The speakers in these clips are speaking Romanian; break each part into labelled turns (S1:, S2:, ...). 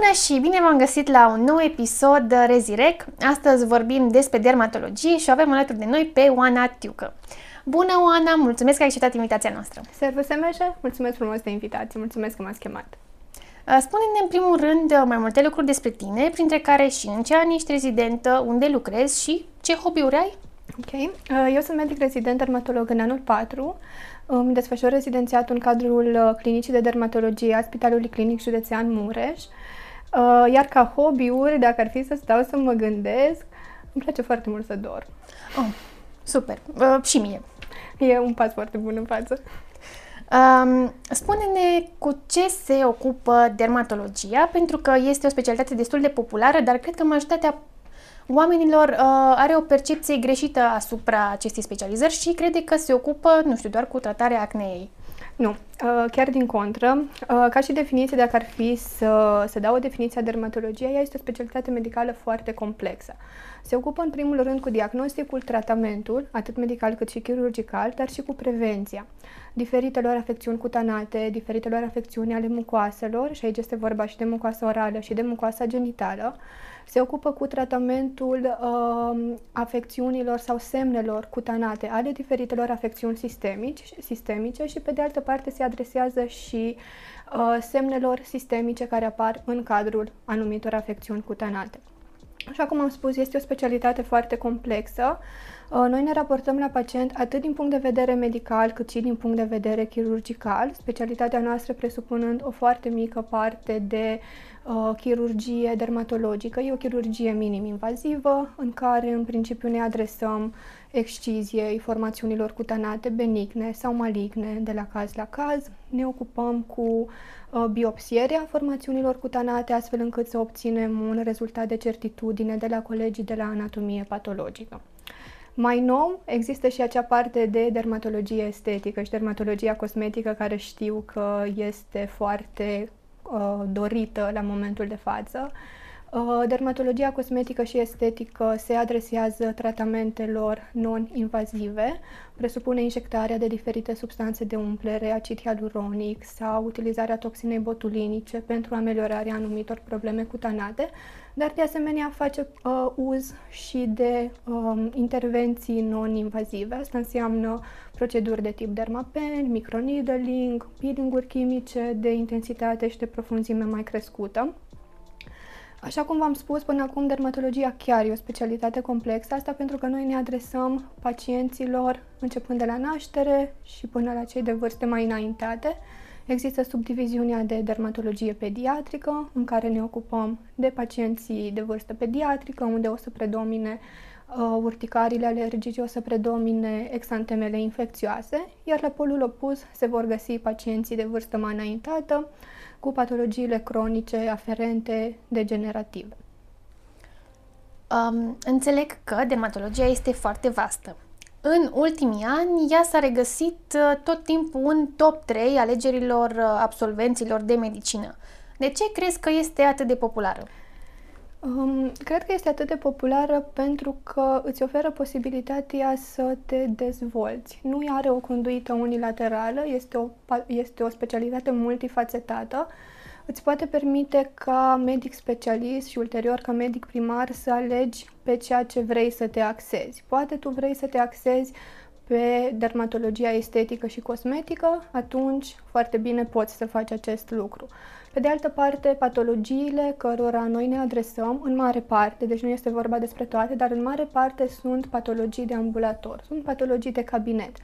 S1: Bună și bine v-am găsit la un nou episod Rezirec. Astăzi vorbim despre dermatologie și avem alături de noi pe Oana Tiucă. Bună, Oana! Mulțumesc că ai acceptat invitația noastră.
S2: Servus, Semeșe! Mulțumesc frumos de invitație, mulțumesc că m-ați chemat.
S1: Uh, spune-ne în primul rând mai multe lucruri despre tine, printre care și în ce an ești rezidentă, unde lucrezi și ce hobby-uri ai?
S2: Ok. Uh, eu sunt medic rezident dermatolog în anul 4. Îmi desfășor rezidențiatul în cadrul uh, Clinicii de Dermatologie a Spitalului Clinic Județean Mureș. Iar ca hobby-uri, dacă ar fi să stau să mă gândesc, îmi place foarte mult să dorm.
S1: Oh, super! Uh, și mie.
S2: E un pas foarte bun în față.
S1: Um, spune-ne cu ce se ocupă dermatologia, pentru că este o specialitate destul de populară, dar cred că majoritatea oamenilor uh, are o percepție greșită asupra acestei specializări și crede că se ocupă, nu știu, doar cu tratarea acneei.
S2: Nu, uh, chiar din contră. Uh, ca și definiție, dacă ar fi să, să dau o definiție a dermatologiei, ea este o specialitate medicală foarte complexă. Se ocupă în primul rând cu diagnosticul, tratamentul, atât medical cât și chirurgical, dar și cu prevenția diferitelor afecțiuni cutanate, diferitelor afecțiuni ale mucoaselor, și aici este vorba și de mucoasa orală și de mucoasa genitală, se ocupă cu tratamentul uh, afecțiunilor sau semnelor cutanate ale diferitelor afecțiuni sistemici, sistemice și, pe de altă parte, se adresează și uh, semnelor sistemice care apar în cadrul anumitor afecțiuni cutanate. Așa cum am spus, este o specialitate foarte complexă. Uh, noi ne raportăm la pacient atât din punct de vedere medical, cât și din punct de vedere chirurgical, specialitatea noastră presupunând o foarte mică parte de uh, chirurgie dermatologică. E o chirurgie minim-invazivă, în care în principiu ne adresăm exciziei formațiunilor cutanate benigne sau maligne de la caz la caz. Ne ocupăm cu uh, biopsierea formațiunilor cutanate, astfel încât să obținem un rezultat de certitudine de la colegii de la anatomie patologică. Mai nou, există și acea parte de dermatologie estetică și dermatologia cosmetică care știu că este foarte uh, dorită la momentul de față. Uh, dermatologia cosmetică și estetică se adresează tratamentelor non-invazive, presupune injectarea de diferite substanțe de umplere, acid hialuronic sau utilizarea toxinei botulinice pentru ameliorarea anumitor probleme cutanate, dar de asemenea face uh, uz și de uh, intervenții non-invazive. Asta înseamnă proceduri de tip dermapen, microneedling, peeling-uri chimice de intensitate și de profunzime mai crescută. Așa cum v-am spus, până acum dermatologia chiar e o specialitate complexă, asta pentru că noi ne adresăm pacienților începând de la naștere și până la cei de vârste mai înaintate. Există subdiviziunea de dermatologie pediatrică, în care ne ocupăm de pacienții de vârstă pediatrică, unde o să predomine uh, urticarile alergice, o să predomine exantemele infecțioase, iar la polul opus se vor găsi pacienții de vârstă mai înaintată, cu patologiile cronice aferente degenerative.
S1: Um, înțeleg că dermatologia este foarte vastă. În ultimii ani, ea s-a regăsit uh, tot timpul în top 3 alegerilor uh, absolvenților de medicină. De ce crezi că este atât de populară?
S2: Um, cred că este atât de populară pentru că îți oferă posibilitatea să te dezvolți. Nu are o conduită unilaterală, este o, este o specialitate multifacetată. Îți poate permite ca medic specialist și ulterior ca medic primar să alegi pe ceea ce vrei să te axezi. Poate tu vrei să te axezi pe dermatologia estetică și cosmetică, atunci foarte bine poți să faci acest lucru. Pe de altă parte, patologiile cărora noi ne adresăm, în mare parte, deci nu este vorba despre toate, dar în mare parte sunt patologii de ambulator, sunt patologii de cabinet.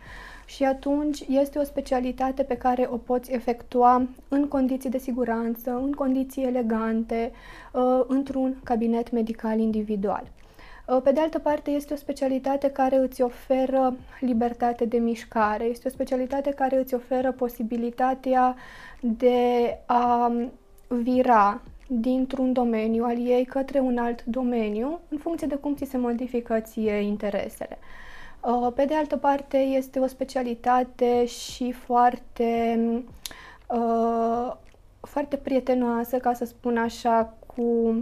S2: Și atunci este o specialitate pe care o poți efectua în condiții de siguranță, în condiții elegante, uh, într-un cabinet medical individual. Uh, pe de altă parte, este o specialitate care îți oferă libertate de mișcare, este o specialitate care îți oferă posibilitatea de a vira dintr-un domeniu al ei către un alt domeniu, în funcție de cum ți se modifică ție interesele. Uh, pe de altă parte, este o specialitate și foarte, uh, foarte prietenoasă, ca să spun așa, cu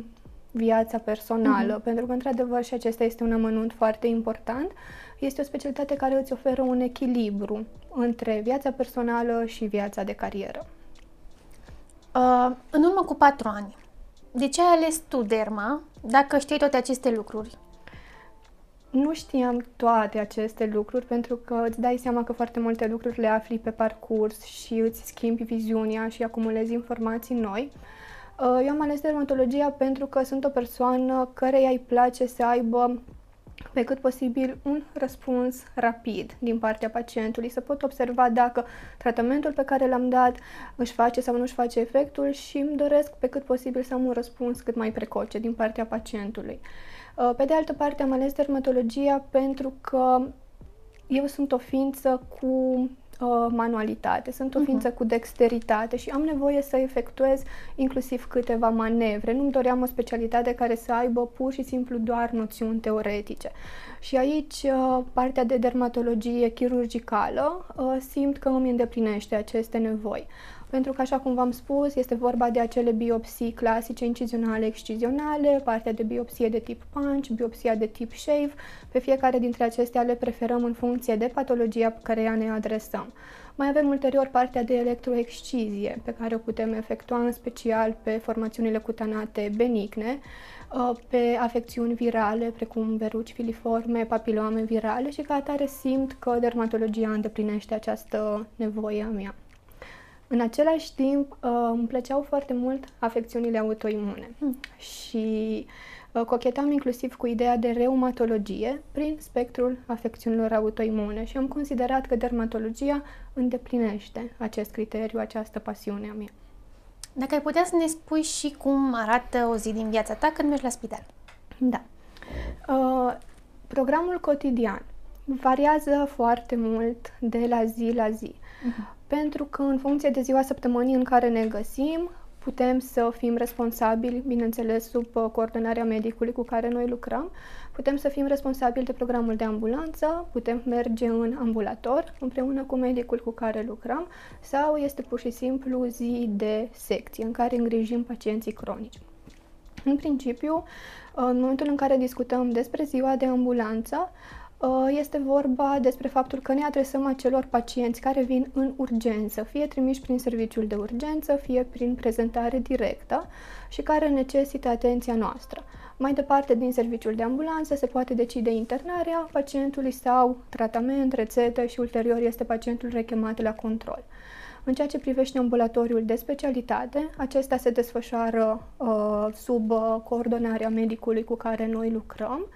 S2: viața personală, uh-huh. pentru că, într-adevăr, și acesta este un amănunt foarte important. Este o specialitate care îți oferă un echilibru între viața personală și viața de carieră.
S1: Uh, în urmă cu patru ani, de ce ai ales tu derma, dacă știi toate aceste lucruri?
S2: Nu știam toate aceste lucruri pentru că îți dai seama că foarte multe lucruri le afli pe parcurs și îți schimbi viziunea și acumulezi informații noi. Uh, eu am ales dermatologia pentru că sunt o persoană care îi place să aibă pe cât posibil un răspuns rapid din partea pacientului, să pot observa dacă tratamentul pe care l-am dat își face sau nu își face efectul și îmi doresc pe cât posibil să am un răspuns cât mai precoce din partea pacientului. Uh, pe de altă parte am ales dermatologia pentru că eu sunt o ființă cu uh, manualitate, sunt o mhm. ființă uh-huh. cu dexteritate și am nevoie să efectuez inclusiv câteva manevre. Nu-mi doream o specialitate care să aibă pur și simplu doar noțiuni teoretice. Și aici uh, partea de dermatologie chirurgicală uh, simt că îmi îndeplinește aceste nevoi pentru că, așa cum v-am spus, este vorba de acele biopsii clasice, incizionale, excizionale, partea de biopsie de tip punch, biopsia de tip shave. Pe fiecare dintre acestea le preferăm în funcție de patologia pe care ne adresăm. Mai avem ulterior partea de electroexcizie, pe care o putem efectua în special pe formațiunile cutanate benigne, uh, pe afecțiuni virale, precum beruci filiforme, papilome virale și ca atare simt că dermatologia îndeplinește această nevoie a mea. În același timp, uh, îmi plăceau foarte mult afecțiunile autoimune mm. și uh, cochetam inclusiv cu ideea de reumatologie prin spectrul afecțiunilor autoimune și am considerat că dermatologia îndeplinește acest criteriu, această pasiune a mea.
S1: Dacă ai putea să ne spui și cum arată o zi din viața ta când mergi la spital.
S2: Da. Uh, programul cotidian variază foarte mult de la zi la zi. Uh-huh pentru că în funcție de ziua săptămânii în care ne găsim, putem să fim responsabili, bineînțeles, sub uh, coordonarea medicului cu care noi lucrăm, putem să fim responsabili de programul de ambulanță, putem merge în ambulator împreună cu medicul cu care lucrăm sau este pur și simplu zi de secție în care îngrijim pacienții cronici. În principiu, uh, în momentul în care discutăm despre ziua de ambulanță, Uh, este vorba despre faptul că ne adresăm acelor pacienți care vin în urgență, fie trimiși prin serviciul de urgență, fie prin prezentare directă și care necesită atenția noastră. Mai departe, din serviciul de ambulanță se poate decide internarea pacientului sau tratament, rețetă și ulterior este pacientul rechemat la control. În ceea ce privește ambulatoriul de specialitate, acesta se desfășoară uh, sub uh, coordonarea medicului cu care noi lucrăm,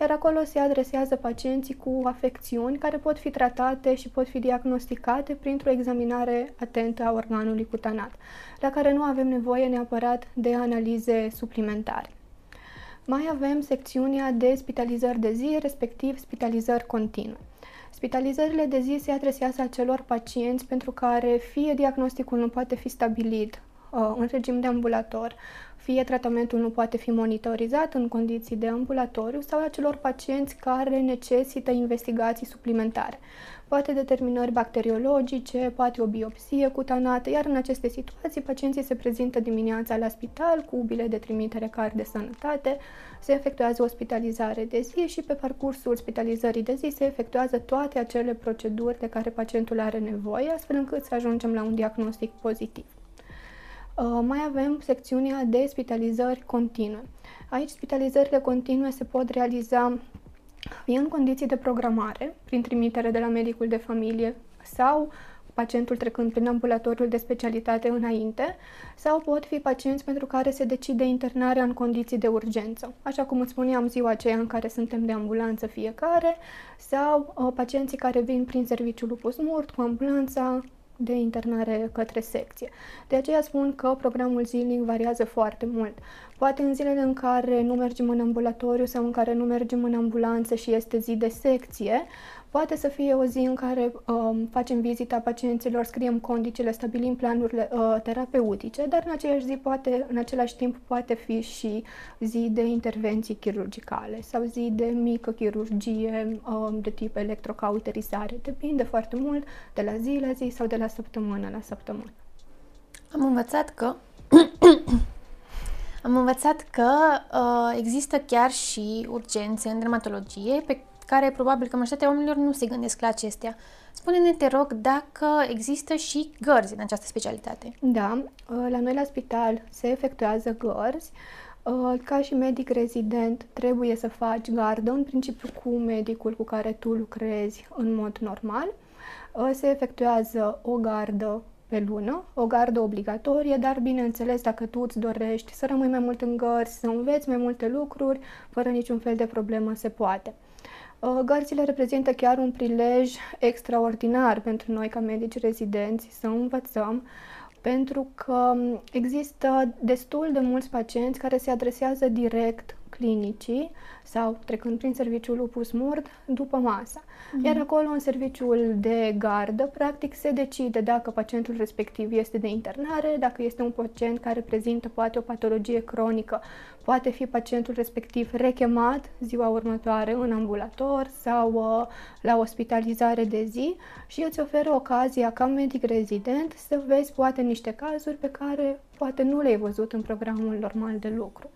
S2: iar acolo se adresează pacienții cu afecțiuni care pot fi tratate și pot fi diagnosticate printr-o examinare atentă a organului cutanat, la care nu avem nevoie neapărat de analize suplimentare. Mai avem secțiunea de spitalizări de zi, respectiv spitalizări continue. Spitalizările de zi se adresează acelor pacienți pentru care fie diagnosticul nu poate fi stabilit uh, în regim de ambulator, fie tratamentul nu poate fi monitorizat în condiții de ambulatoriu sau acelor pacienți care necesită investigații suplimentare. Poate determinări bacteriologice, poate o biopsie cutanată, iar în aceste situații pacienții se prezintă dimineața la spital cu bile de trimitere card de sănătate, se efectuează ospitalizare de zi și pe parcursul ospitalizării de zi se efectuează toate acele proceduri de care pacientul are nevoie, astfel încât să ajungem la un diagnostic pozitiv. Uh, mai avem secțiunea de spitalizări continue. Aici spitalizările continue se pot realiza fie în condiții de programare, prin trimitere de la medicul de familie sau pacientul trecând prin ambulatoriul de specialitate înainte, sau pot fi pacienți pentru care se decide internarea în condiții de urgență, așa cum îți spuneam ziua aceea în care suntem de ambulanță fiecare, sau uh, pacienții care vin prin serviciul lupus murt cu ambulanța de internare către secție. De aceea spun că programul zilnic variază foarte mult. Poate în zilele în care nu mergem în ambulatoriu sau în care nu mergem în ambulanță și este zi de secție, Poate să fie o zi în care um, facem vizita pacienților, scriem condițiile, stabilim planurile uh, terapeutice, dar în aceeași zi poate, în același timp poate fi și zi de intervenții chirurgicale sau zi de mică chirurgie um, de tip electrocauterizare. Depinde foarte mult de la zi la zi sau de la săptămână la săptămână.
S1: Am învățat că am învățat că uh, există chiar și urgențe în dermatologie pe care probabil că majoritatea oamenilor nu se gândesc la acestea. Spune-ne, te rog, dacă există și gărzi în această specialitate.
S2: Da, la noi la spital se efectuează gărzi. Ca și medic rezident trebuie să faci gardă, în principiu cu medicul cu care tu lucrezi în mod normal. Se efectuează o gardă pe lună, o gardă obligatorie, dar bineînțeles dacă tu îți dorești să rămâi mai mult în gărzi, să înveți mai multe lucruri, fără niciun fel de problemă se poate. Uh, gărțile reprezintă chiar un prilej extraordinar pentru noi ca medici rezidenți să învățăm, pentru că există destul de mulți pacienți care se adresează direct clinicii sau trecând prin serviciul opus murd după masa. Mm-hmm. Iar acolo, în serviciul de gardă, practic se decide dacă pacientul respectiv este de internare, dacă este un pacient care prezintă poate o patologie cronică, poate fi pacientul respectiv rechemat ziua următoare în ambulator sau uh, la ospitalizare de zi și îți oferă ocazia ca medic rezident să vezi poate niște cazuri pe care poate nu le-ai văzut în programul normal de lucru.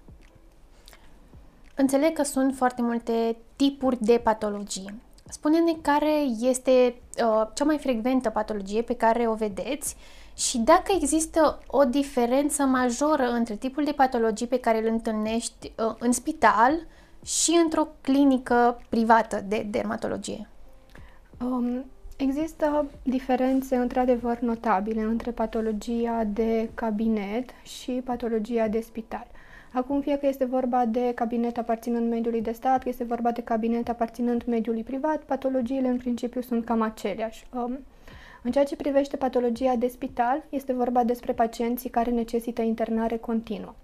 S1: Înțeleg că sunt foarte multe tipuri de patologie. Spune-ne care este uh, cea mai frecventă patologie pe care o vedeți și dacă există o diferență majoră între tipul de patologii pe care îl întâlnești uh, în spital și într-o clinică privată de dermatologie.
S2: Um, există diferențe într-adevăr notabile între patologia de cabinet și patologia de spital. Acum, fie că este vorba de cabinet aparținând mediului de stat, că este vorba de cabinet aparținând mediului privat, patologiile în principiu sunt cam aceleași. Um, în ceea ce privește patologia de spital, este vorba despre pacienții care necesită internare continuă.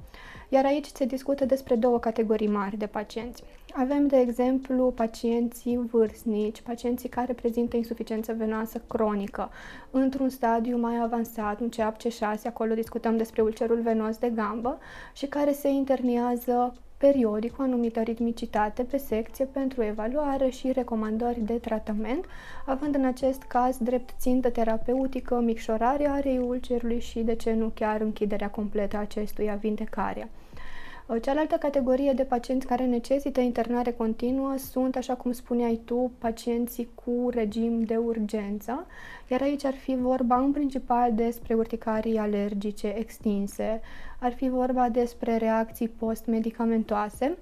S2: Iar aici se discută despre două categorii mari de pacienți. Avem, de exemplu, pacienții vârstnici, pacienții care prezintă insuficiență venoasă cronică, într-un stadiu mai avansat, un CEAP C6, acolo discutăm despre ulcerul venos de gambă, și care se internează periodic cu anumită ritmicitate pe secție pentru evaluare și recomandări de tratament, având în acest caz drept țintă terapeutică micșorarea arei ulcerului și, de ce nu, chiar închiderea completă a acestuia, vindecarea. Cealaltă categorie de pacienți care necesită internare continuă sunt, așa cum spuneai tu, pacienții cu regim de urgență, iar aici ar fi vorba în principal despre urticarii alergice extinse, ar fi vorba despre reacții post-medicamentoase,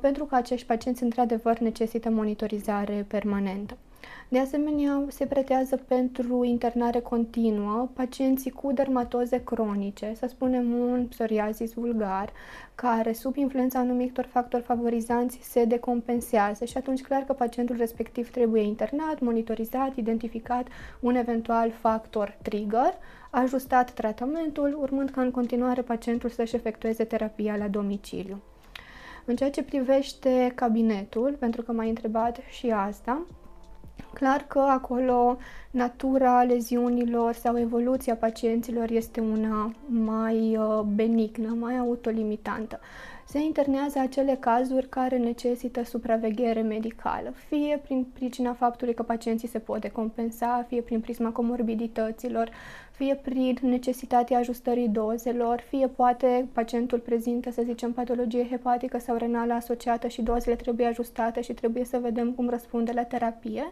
S2: pentru că acești pacienți într-adevăr necesită monitorizare permanentă. De asemenea, se pretează pentru internare continuă pacienții cu dermatoze cronice, să spunem un psoriasis vulgar, care sub influența anumitor factori favorizanți se decompensează și atunci clar că pacientul respectiv trebuie internat, monitorizat, identificat un eventual factor trigger, ajustat tratamentul, urmând ca în continuare pacientul să-și efectueze terapia la domiciliu. În ceea ce privește cabinetul, pentru că m-ai întrebat și asta, Clar că acolo natura leziunilor sau evoluția pacienților este una mai uh, benignă, mai autolimitantă. Se internează acele cazuri care necesită supraveghere medicală, fie prin pricina faptului că pacienții se pot decompensa, fie prin prisma comorbidităților, fie prin necesitatea ajustării dozelor, fie poate pacientul prezintă, să zicem, patologie hepatică sau renală asociată și dozele trebuie ajustate și trebuie să vedem cum răspunde la terapie,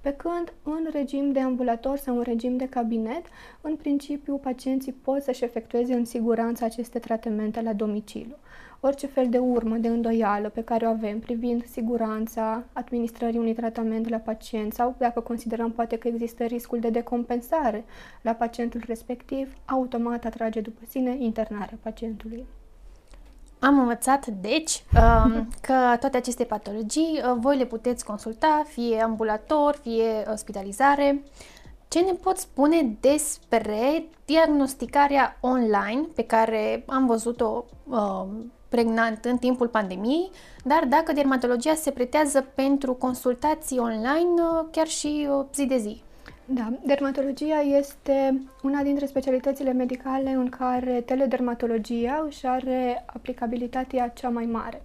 S2: pe când în regim de ambulator sau în regim de cabinet, în principiu pacienții pot să-și efectueze în siguranță aceste tratamente la domiciliu orice fel de urmă, de îndoială pe care o avem privind siguranța administrării unui tratament la pacient sau dacă considerăm poate că există riscul de decompensare la pacientul respectiv, automat atrage după sine internarea pacientului.
S1: Am învățat, deci, um, că toate aceste patologii uh, voi le puteți consulta, fie ambulator, fie ospitalizare. Ce ne poți spune despre diagnosticarea online pe care am văzut-o uh, pregnant în timpul pandemiei, dar dacă dermatologia se pretează pentru consultații online uh, chiar și uh, zi de zi.
S2: Da, dermatologia este una dintre specialitățile medicale în care teledermatologia își are aplicabilitatea cea mai mare.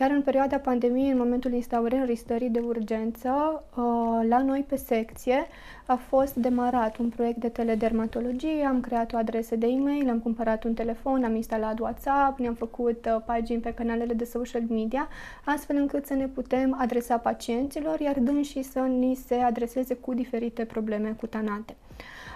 S2: Chiar în perioada pandemiei, în momentul instaurării stării de urgență, uh, la noi pe secție a fost demarat un proiect de teledermatologie, am creat o adresă de e-mail, am cumpărat un telefon, am instalat WhatsApp, ne-am făcut uh, pagini pe canalele de social media, astfel încât să ne putem adresa pacienților, iar și să ni se adreseze cu diferite probleme cutanate.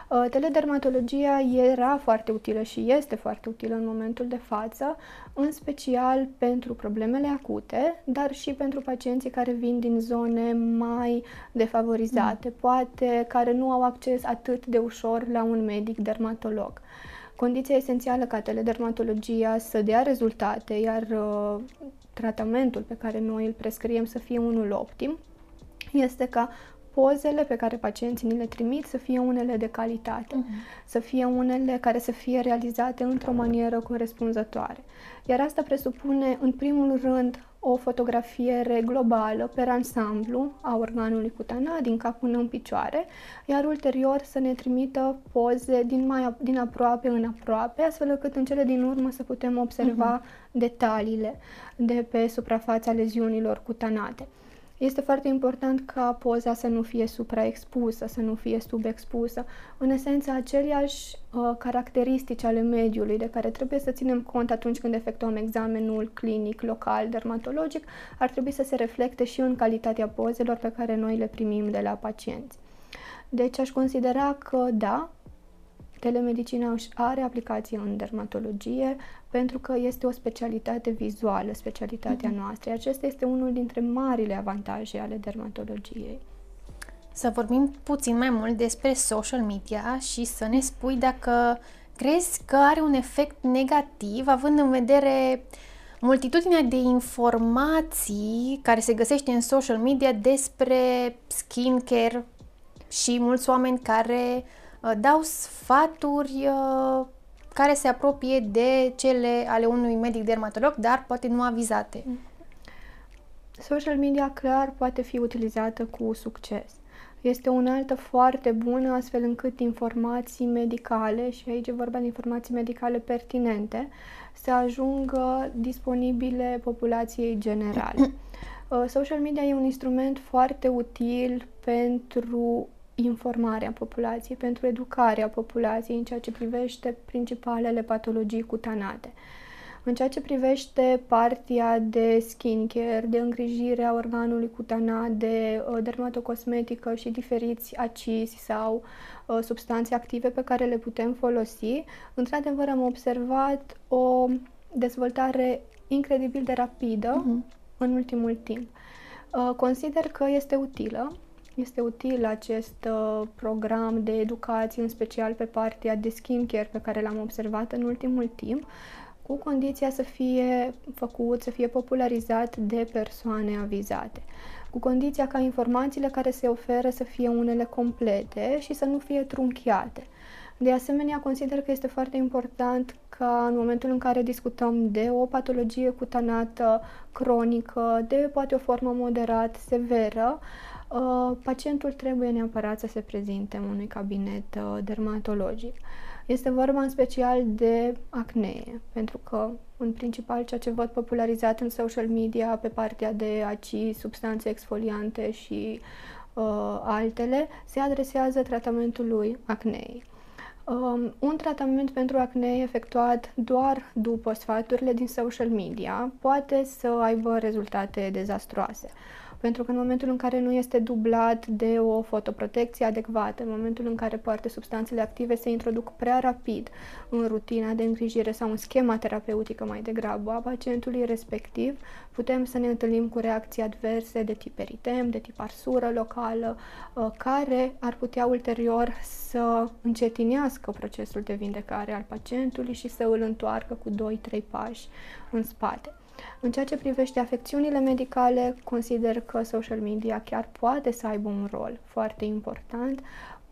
S2: Uh, teledermatologia era foarte utilă și este foarte utilă în momentul de față, în special pentru problemele acute, dar și pentru pacienții care vin din zone mai defavorizate, mm. poate care nu au acces atât de ușor la un medic dermatolog. Condiția esențială ca teledermatologia să dea rezultate, iar uh, tratamentul pe care noi îl prescriem să fie unul optim, este ca pozele pe care pacienții ni le trimit să fie unele de calitate, uh-huh. să fie unele care să fie realizate într-o manieră corespunzătoare. Iar asta presupune, în primul rând, o fotografiere globală, pe ansamblu, a organului cutanat, din cap până în picioare, iar ulterior să ne trimită poze din, mai, din aproape în aproape, astfel încât în cele din urmă să putem observa uh-huh. detaliile de pe suprafața leziunilor cutanate. Este foarte important ca poza să nu fie supraexpusă, să nu fie subexpusă. În esență, aceleași uh, caracteristici ale mediului de care trebuie să ținem cont atunci când efectuăm examenul clinic, local, dermatologic, ar trebui să se reflecte și în calitatea pozelor pe care noi le primim de la pacienți. Deci aș considera că da, Telemedicina are aplicație în dermatologie pentru că este o specialitate vizuală, specialitatea mm-hmm. noastră. Acesta este unul dintre marile avantaje ale dermatologiei.
S1: Să vorbim puțin mai mult despre social media și să ne spui dacă crezi că are un efect negativ, având în vedere multitudinea de informații care se găsește în social media despre skincare și mulți oameni care Uh, dau sfaturi uh, care se apropie de cele ale unui medic dermatolog, dar poate nu avizate. Mm.
S2: Social media clar poate fi utilizată cu succes. Este o unealtă foarte bună astfel încât informații medicale, și aici e vorba de informații medicale pertinente, să ajungă disponibile populației generale. Uh, social media e un instrument foarte util pentru informarea populației, pentru educarea populației în ceea ce privește principalele patologii cutanate. În ceea ce privește partea de skincare, de îngrijire a organului cutanat, de uh, dermatocosmetică și diferiți acizi sau uh, substanțe active pe care le putem folosi, într-adevăr am observat o dezvoltare incredibil de rapidă uh-huh. în ultimul timp. Uh, consider că este utilă este util acest uh, program de educație, în special pe partea de skincare pe care l-am observat în ultimul timp, cu condiția să fie făcut, să fie popularizat de persoane avizate, cu condiția ca informațiile care se oferă să fie unele complete și să nu fie trunchiate. De asemenea, consider că este foarte important ca în momentul în care discutăm de o patologie cutanată cronică, de poate o formă moderat, severă, Uh, pacientul trebuie neapărat să se prezinte în unui cabinet uh, dermatologic. Este vorba în special de acnee, pentru că, în principal, ceea ce văd popularizat în social media pe partea de aci, substanțe exfoliante și uh, altele, se adresează tratamentului acneei. Um, un tratament pentru acne efectuat doar după sfaturile din social media poate să aibă rezultate dezastroase pentru că în momentul în care nu este dublat de o fotoprotecție adecvată, în momentul în care poate substanțele active se introduc prea rapid în rutina de îngrijire sau în schema terapeutică mai degrabă a pacientului respectiv, putem să ne întâlnim cu reacții adverse de tip eritem, de tip arsură locală, uh, care ar putea ulterior să încetinească procesul de vindecare al pacientului și să îl întoarcă cu 2-3 pași în spate. În ceea ce privește afecțiunile medicale, consider că social media chiar poate să aibă un rol foarte important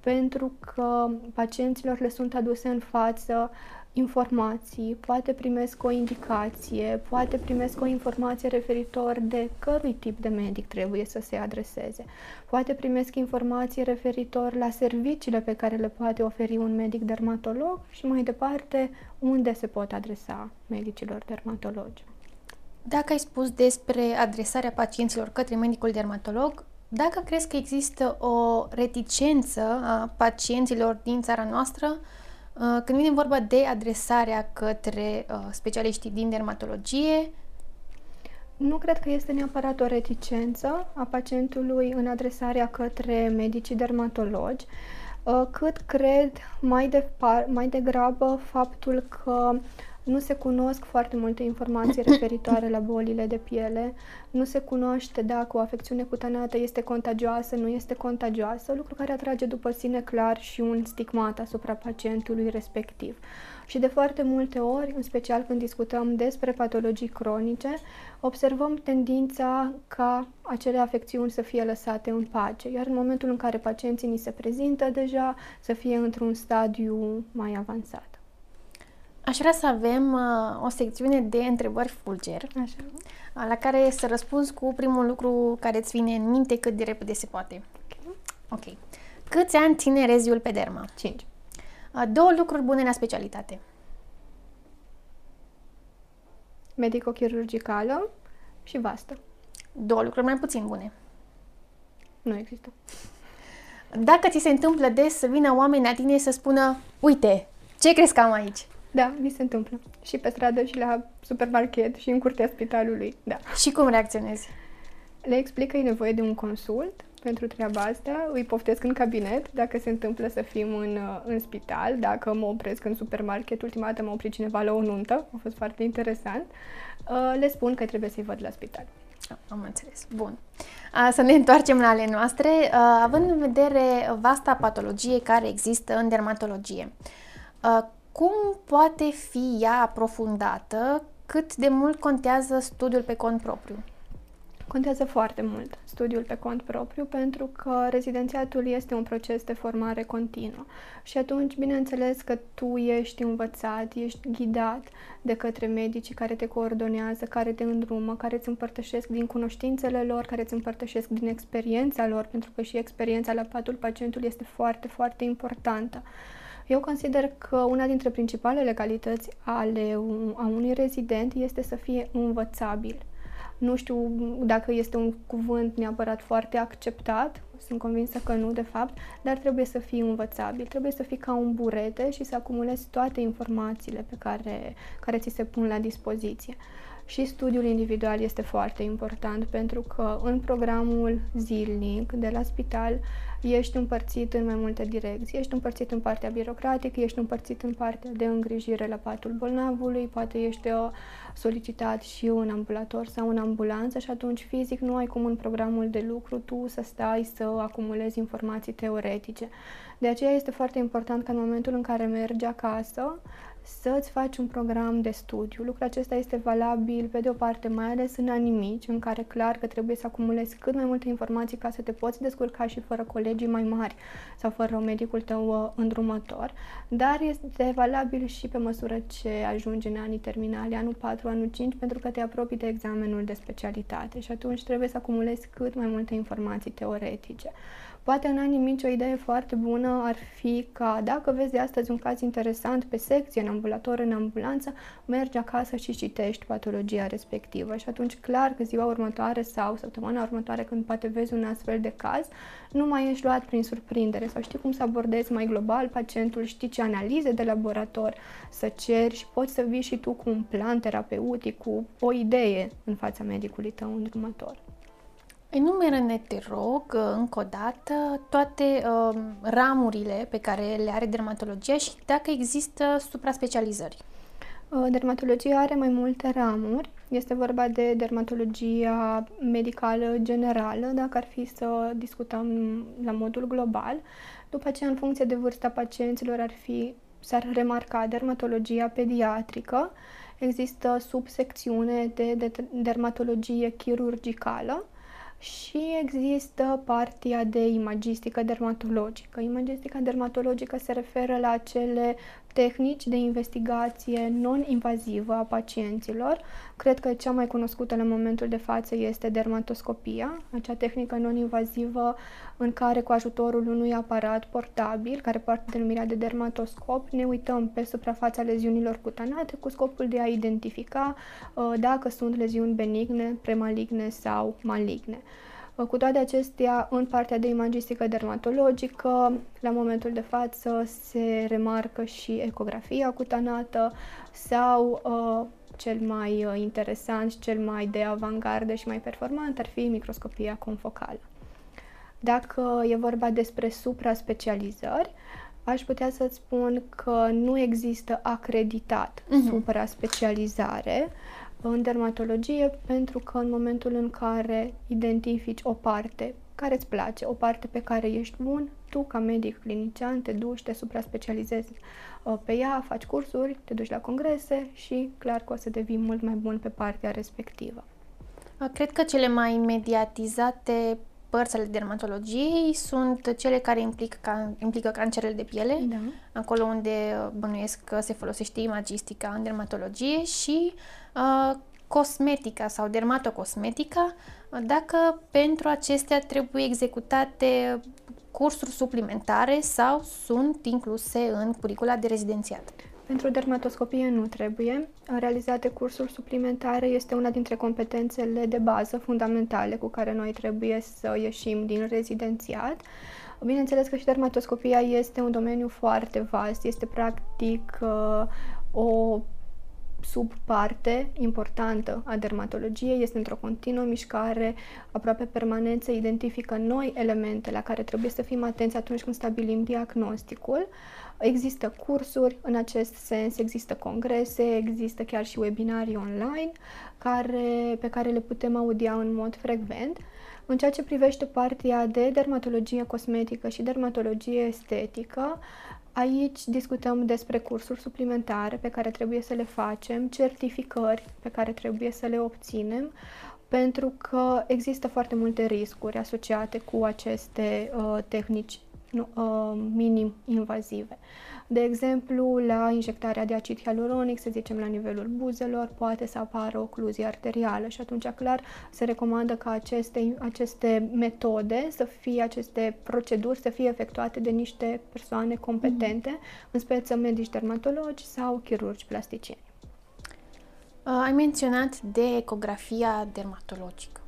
S2: pentru că pacienților le sunt aduse în față informații, poate primesc o indicație, poate primesc o informație referitor de cărui tip de medic trebuie să se adreseze, poate primesc informații referitor la serviciile pe care le poate oferi un medic dermatolog și mai departe unde se pot adresa medicilor dermatologi.
S1: Dacă ai spus despre adresarea pacienților către medicul dermatolog, dacă crezi că există o reticență a pacienților din țara noastră uh, când vine vorba de adresarea către uh, specialiștii din dermatologie,
S2: nu cred că este neapărat o reticență a pacientului în adresarea către medicii dermatologi, uh, cât cred mai, de, mai degrabă faptul că nu se cunosc foarte multe informații referitoare la bolile de piele, nu se cunoaște dacă o afecțiune cutaneată este contagioasă, nu este contagioasă, lucru care atrage după sine clar și un stigmat asupra pacientului respectiv. Și de foarte multe ori, în special când discutăm despre patologii cronice, observăm tendința ca acele afecțiuni să fie lăsate în pace, iar în momentul în care pacienții ni se prezintă deja, să fie într-un stadiu mai avansat.
S1: Aș vrea să avem uh, o secțiune de întrebări fulger,
S2: Așa.
S1: la care să răspunzi cu primul lucru care îți vine în minte cât de repede se poate.
S2: Ok.
S1: Ok. Câți ani ține reziul pe derma?
S2: 5.
S1: Uh, două lucruri bune la specialitate.
S2: Medico-chirurgicală și vastă.
S1: Două lucruri mai puțin bune.
S2: Nu există.
S1: Dacă ți se întâmplă des să vină oameni la tine să spună Uite, ce crezi că am aici?
S2: Da, mi se întâmplă. Și pe stradă, și la supermarket, și în curtea spitalului. Da.
S1: Și cum reacționezi?
S2: Le explic că e nevoie de un consult pentru treaba asta, îi poftesc în cabinet dacă se întâmplă să fim în, în spital, dacă mă opresc în supermarket, ultima dată m-a oprit cineva la o nuntă, a fost foarte interesant, uh, le spun că trebuie să-i văd la spital.
S1: Am înțeles. Bun. Să ne întoarcem la ale noastre. Având în vedere vasta patologie care există în dermatologie, cum poate fi ea aprofundată? Cât de mult contează studiul pe cont propriu?
S2: Contează foarte mult studiul pe cont propriu pentru că rezidențiatul este un proces de formare continuă și atunci, bineînțeles că tu ești învățat, ești ghidat de către medicii care te coordonează, care te îndrumă, care îți împărtășesc din cunoștințele lor, care îți împărtășesc din experiența lor, pentru că și experiența la patul pacientului este foarte, foarte importantă. Eu consider că una dintre principalele calități ale un, a unui rezident este să fie învățabil. Nu știu dacă este un cuvânt neapărat foarte acceptat, sunt convinsă că nu, de fapt, dar trebuie să fii învățabil, trebuie să fii ca un burete și să acumulezi toate informațiile pe care, care ți se pun la dispoziție. Și studiul individual este foarte important pentru că în programul zilnic de la spital ești împărțit în mai multe direcții. Ești împărțit în partea birocratică, ești împărțit în partea de îngrijire la patul bolnavului, poate ești uh, solicitat și un ambulator sau în ambulanță și atunci fizic nu ai cum în programul de lucru tu să stai să acumulezi informații teoretice. De aceea este foarte important ca în momentul în care mergi acasă să-ți faci un program de studiu. Lucrul acesta este valabil, pe de o parte, mai ales în anii mici, în care clar că trebuie să acumulezi cât mai multe informații ca să te poți descurca și fără colegii mai mari sau fără medicul tău uh, îndrumător, dar este valabil și pe măsură ce ajungi în anii terminali, anul 4, anul 5, pentru că te apropii de examenul de specialitate și atunci trebuie să acumulezi cât mai multe informații teoretice. Poate în anii mici o idee foarte bună ar fi ca dacă vezi de astăzi un caz interesant pe secție, în ambulator, în ambulanță, mergi acasă și citești patologia respectivă și atunci clar că ziua următoare sau săptămâna următoare când poate vezi un astfel de caz, nu mai ești luat prin surprindere sau știi cum să abordezi mai global pacientul, știi ce analize de laborator să ceri și poți să vii și tu cu un plan terapeutic, cu o idee în fața medicului tău îndrumător.
S1: Enumeră-ne, te rog, uh, încă o dată, toate uh, ramurile pe care le are dermatologia și dacă există supra-specializări.
S2: Uh, dermatologia are mai multe ramuri. Este vorba de dermatologia medicală generală, dacă ar fi să discutăm la modul global. După aceea, în funcție de vârsta pacienților, ar fi, s-ar remarca dermatologia pediatrică. Există subsecțiune de, de dermatologie chirurgicală și există partea de imagistică dermatologică. Imagistica dermatologică se referă la acele tehnici de investigație non-invazivă a pacienților. Cred că cea mai cunoscută la momentul de față este dermatoscopia, acea tehnică non-invazivă în care cu ajutorul unui aparat portabil, care poartă denumirea de dermatoscop, ne uităm pe suprafața leziunilor cutanate cu scopul de a identifica uh, dacă sunt leziuni benigne, premaligne sau maligne. Cu toate acestea, în partea de imagistică dermatologică, la momentul de față se remarcă și ecografia cutanată sau uh, cel mai uh, interesant, cel mai de avangardă și mai performant ar fi microscopia confocală. Dacă e vorba despre supra-specializări, aș putea să-ți spun că nu există acreditat uh-huh. supra-specializare, în dermatologie pentru că în momentul în care identifici o parte care îți place, o parte pe care ești bun, tu ca medic clinician te duci, te supra-specializezi uh, pe ea, faci cursuri, te duci la congrese și clar că o să devii mult mai bun pe partea respectivă.
S1: Cred că cele mai mediatizate părți ale dermatologiei sunt cele care implică, ca, implică cancerele de piele, da. acolo unde uh, bănuiesc că se folosește imagistica în dermatologie și uh, cosmetica sau dermatocosmetica, dacă pentru acestea trebuie executate cursuri suplimentare sau sunt incluse în curicula de rezidențiat.
S2: Pentru dermatoscopie nu trebuie. Realizate cursuri suplimentare este una dintre competențele de bază fundamentale cu care noi trebuie să ieșim din rezidențiat. Bineînțeles că și dermatoscopia este un domeniu foarte vast, este practic uh, o subparte importantă a dermatologiei, este într-o continuă mișcare, aproape permanent, se identifică noi elemente la care trebuie să fim atenți atunci când stabilim diagnosticul. Există cursuri în acest sens, există congrese, există chiar și webinarii online care, pe care le putem audia în mod frecvent. În ceea ce privește partea de dermatologie cosmetică și dermatologie estetică, Aici discutăm despre cursuri suplimentare pe care trebuie să le facem, certificări pe care trebuie să le obținem, pentru că există foarte multe riscuri asociate cu aceste uh, tehnici uh, minim invazive. De exemplu, la injectarea de acid hialuronic, să zicem la nivelul buzelor, poate să apară ocluzie arterială și atunci clar se recomandă ca aceste, aceste metode să fie, aceste proceduri să fie efectuate de niște persoane competente, mm-hmm. în speță medici dermatologi sau chirurgi plasticieni.
S1: Uh, ai menționat de ecografia dermatologică.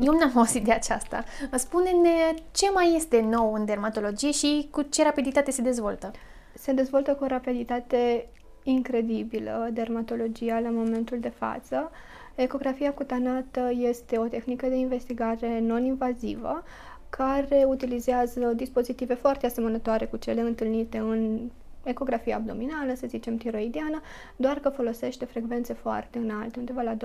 S1: Eu n-am auzit de aceasta. Spune-ne ce mai este nou în dermatologie și cu ce rapiditate se dezvoltă.
S2: Se dezvoltă cu o rapiditate incredibilă dermatologia la momentul de față. Ecografia cutanată este o tehnică de investigare non-invazivă care utilizează dispozitive foarte asemănătoare cu cele întâlnite în ecografie abdominală, să zicem tiroidiană, doar că folosește frecvențe foarte înalte, undeva la 20-25,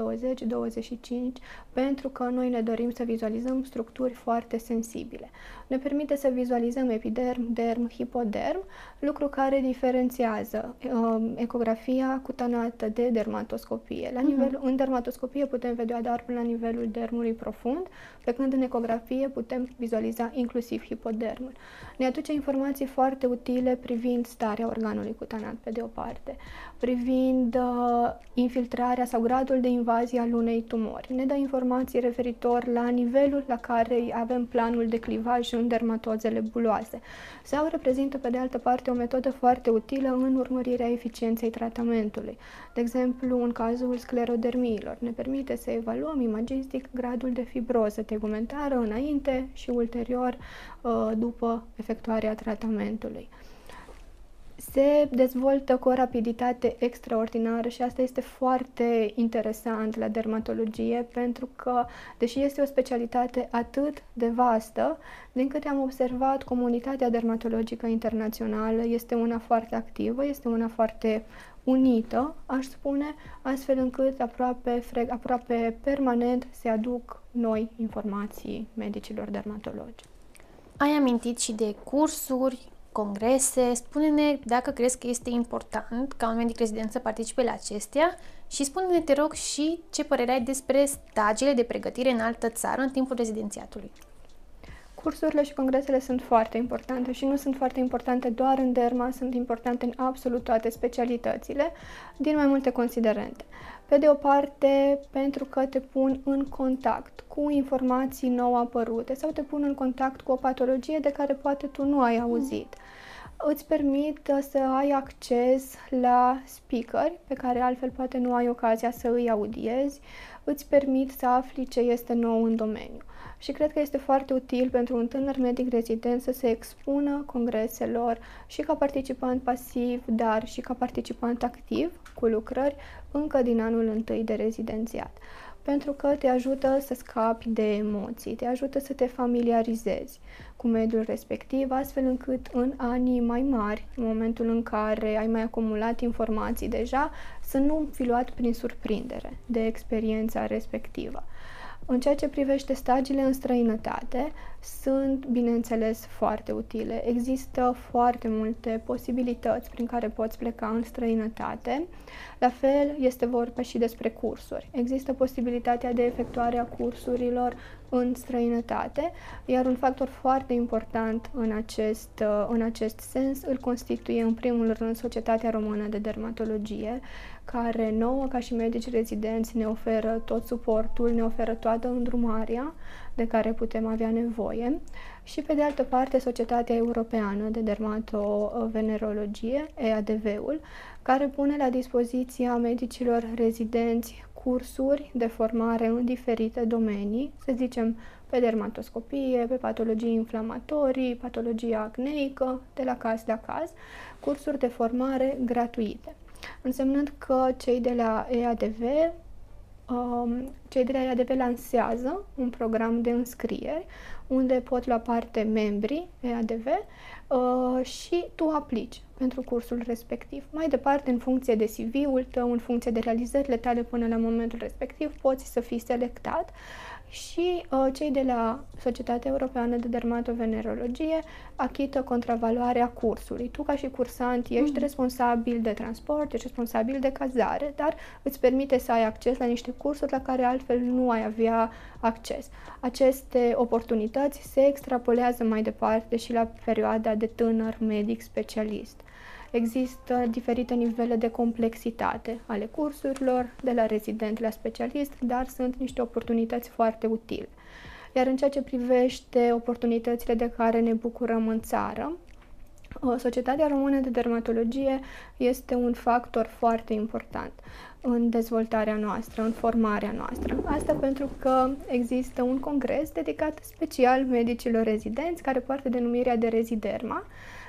S2: pentru că noi ne dorim să vizualizăm structuri foarte sensibile. Ne permite să vizualizăm epiderm, derm, hipoderm, lucru care diferențiază um, ecografia cutanată de dermatoscopie. La mhm. nivel, uh-huh. În dermatoscopie putem vedea doar până la nivelul dermului profund, pe când în ecografie putem vizualiza inclusiv hipodermul. Ne aduce informații foarte utile privind starea organului cutanat, pe de o parte, privind uh, infiltrarea sau gradul de invazie al unei tumori. Ne dă informații referitor la nivelul la care avem planul de clivaj în dermatozele buloase. Sau reprezintă, pe de altă parte, o metodă foarte utilă în urmărirea eficienței tratamentului. De exemplu, în cazul sclerodermiilor, ne permite să evaluăm imagistic gradul de fibroză tegumentară înainte și ulterior uh, după efectuarea tratamentului se dezvoltă cu o rapiditate extraordinară și asta este foarte interesant la dermatologie pentru că, deși este o specialitate atât de vastă, din câte am observat, comunitatea dermatologică internațională este una foarte activă, este una foarte unită, aș spune, astfel încât aproape, aproape permanent se aduc noi informații medicilor dermatologi.
S1: Ai amintit și de cursuri congrese. Spune-ne dacă crezi că este important ca un medic rezident să participe la acestea și spune-ne, te rog, și ce părere ai despre stagiile de pregătire în altă țară în timpul rezidențiatului.
S2: Cursurile și congresele sunt foarte importante și nu sunt foarte importante doar în derma, sunt importante în absolut toate specialitățile, din mai multe considerente. Pe de o parte, pentru că te pun în contact cu informații nou apărute sau te pun în contact cu o patologie de care poate tu nu ai auzit. Îți permit să ai acces la speakeri pe care altfel poate nu ai ocazia să îi audiezi, îți permit să afli ce este nou în domeniu și cred că este foarte util pentru un tânăr medic rezident să se expună congreselor și ca participant pasiv, dar și ca participant activ cu lucrări încă din anul întâi de rezidențiat. Pentru că te ajută să scapi de emoții, te ajută să te familiarizezi cu mediul respectiv, astfel încât în anii mai mari, în momentul în care ai mai acumulat informații deja, să nu fi luat prin surprindere de experiența respectivă. În ceea ce privește stagiile în străinătate, sunt, bineînțeles, foarte utile. Există foarte multe posibilități prin care poți pleca în străinătate. La fel, este vorba și despre cursuri. Există posibilitatea de efectuare a cursurilor în străinătate, iar un factor foarte important în acest, în acest sens îl constituie în primul rând Societatea Română de Dermatologie, care nouă, ca și medici rezidenți, ne oferă tot suportul, ne oferă toată îndrumarea de care putem avea nevoie. Și, pe de altă parte, Societatea Europeană de Dermatovenerologie, EADV-ul, care pune la dispoziția medicilor rezidenți cursuri de formare în diferite domenii, să zicem pe dermatoscopie, pe patologii inflamatorii, patologia acneică, de la caz la caz, cursuri de formare gratuite însemnând că cei de la EADV um, cei de la EADV lansează un program de înscrieri unde pot lua parte membrii EADV uh, și tu aplici pentru cursul respectiv. Mai departe, în funcție de CV-ul tău, în funcție de realizările tale până la momentul respectiv, poți să fii selectat și uh, cei de la Societatea Europeană de Dermatovenerologie achită contravaloarea cursului. Tu, ca și cursant, ești mm-hmm. responsabil de transport, ești responsabil de cazare, dar îți permite să ai acces la niște cursuri la care altfel nu ai avea acces. Aceste oportunități se extrapolează mai departe și la perioada de tânăr medic specialist. Există diferite nivele de complexitate ale cursurilor, de la rezident la specialist, dar sunt niște oportunități foarte utile. Iar în ceea ce privește oportunitățile de care ne bucurăm în țară, Societatea Română de Dermatologie este un factor foarte important în dezvoltarea noastră, în formarea noastră. Asta pentru că există un congres dedicat special medicilor rezidenți care poartă denumirea de Reziderma.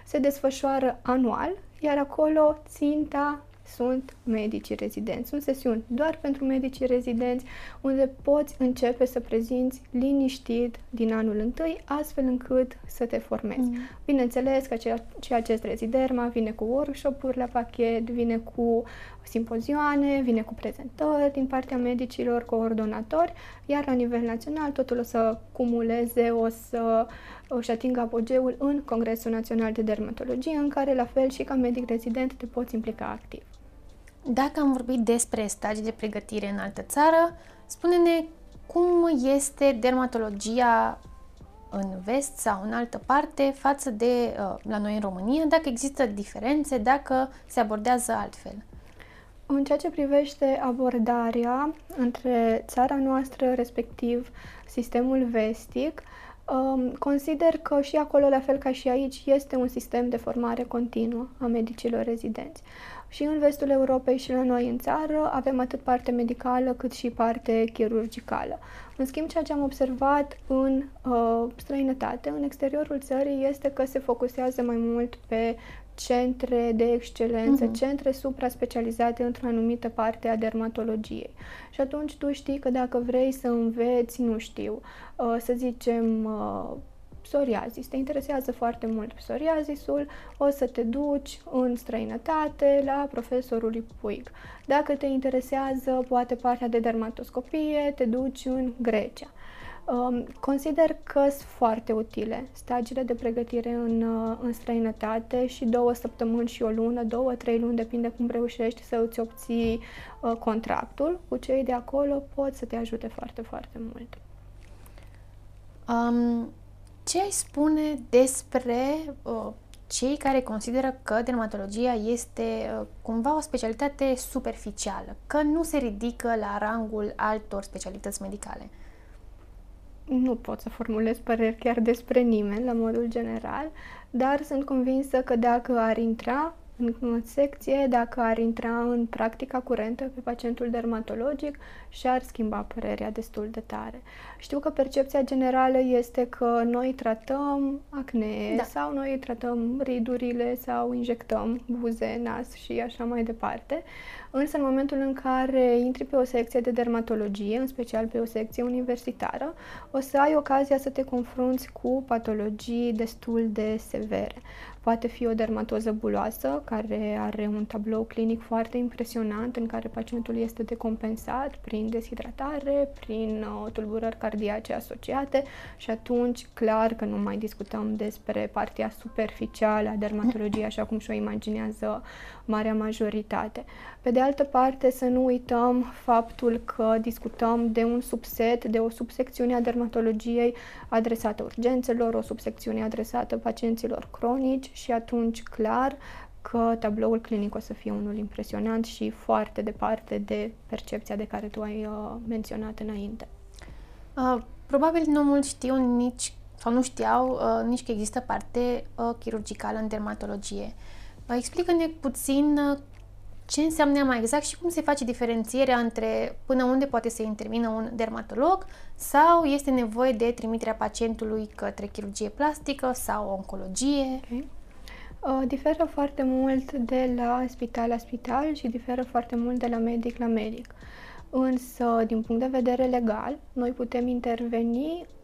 S2: Se desfășoară anual iar acolo ținta sunt medicii rezidenți. Sunt sesiuni doar pentru medicii rezidenți unde poți începe să prezinți liniștit din anul întâi, astfel încât să te formezi. Mm. Bineînțeles că ceea ce acest reziderma vine cu workshop-uri la pachet, vine cu simpozioane, vine cu prezentări din partea medicilor coordonatori, iar la nivel național totul o să cumuleze, o să își atingă apogeul în Congresul Național de Dermatologie, în care, la fel și ca medic rezident, te poți implica activ.
S1: Dacă am vorbit despre stagii de pregătire în altă țară, spune-ne cum este dermatologia în vest sau în altă parte față de uh, la noi în România, dacă există diferențe, dacă se abordează altfel.
S2: În ceea ce privește abordarea între țara noastră, respectiv sistemul vestic, um, consider că și acolo, la fel ca și aici, este un sistem de formare continuă a medicilor rezidenți. Și în vestul Europei și la noi în țară avem atât parte medicală cât și parte chirurgicală. În schimb, ceea ce am observat în uh, străinătate, în exteriorul țării, este că se focusează mai mult pe centre de excelență, uh-huh. centre supra-specializate într-o anumită parte a dermatologiei. Și atunci tu știi că dacă vrei să înveți, nu știu, uh, să zicem, uh, psoriazis, te interesează foarte mult psoriazisul, o să te duci în străinătate la profesorul Puig. Dacă te interesează poate partea de dermatoscopie, te duci în Grecia. Um, consider că sunt foarte utile stagiile de pregătire în, uh, în străinătate și două săptămâni și o lună, două, trei luni, depinde cum reușești să îți obții uh, contractul cu cei de acolo, pot să te ajute foarte, foarte mult.
S1: Um, ce ai spune despre uh, cei care consideră că dermatologia este uh, cumva o specialitate superficială, că nu se ridică la rangul altor specialități medicale?
S2: Nu pot să formulez păreri chiar despre nimeni, la modul general, dar sunt convinsă că dacă ar intra în secție, dacă ar intra în practica curentă pe pacientul dermatologic și ar schimba părerea destul de tare. Știu că percepția generală este că noi tratăm acne da. sau noi tratăm ridurile sau injectăm buze, nas și așa mai departe. Însă în momentul în care intri pe o secție de dermatologie, în special pe o secție universitară, o să ai ocazia să te confrunți cu patologii destul de severe. Poate fi o dermatoză buloasă, care are un tablou clinic foarte impresionant, în care pacientul este decompensat prin deshidratare, prin uh, tulburări cardiace asociate și atunci, clar că nu mai discutăm despre partea superficială a dermatologiei, așa cum și-o imaginează marea majoritate. Pe de altă parte, să nu uităm faptul că discutăm de un subset, de o subsecțiune a dermatologiei adresată urgențelor, o subsecțiune adresată pacienților cronici și atunci, clar, că tabloul clinic o să fie unul impresionant și foarte departe de percepția de care tu ai uh, menționat înainte.
S1: Uh, probabil nu mulți știu nici sau nu știau uh, nici că există parte uh, chirurgicală în dermatologie. Uh, explică-ne puțin uh, ce înseamnă mai exact și cum se face diferențierea între până unde poate să intervină un dermatolog sau este nevoie de trimiterea pacientului către chirurgie plastică sau oncologie. Okay.
S2: Uh, diferă foarte mult de la spital la spital și diferă foarte mult de la medic la medic. Însă, din punct de vedere legal, noi putem interveni Uh,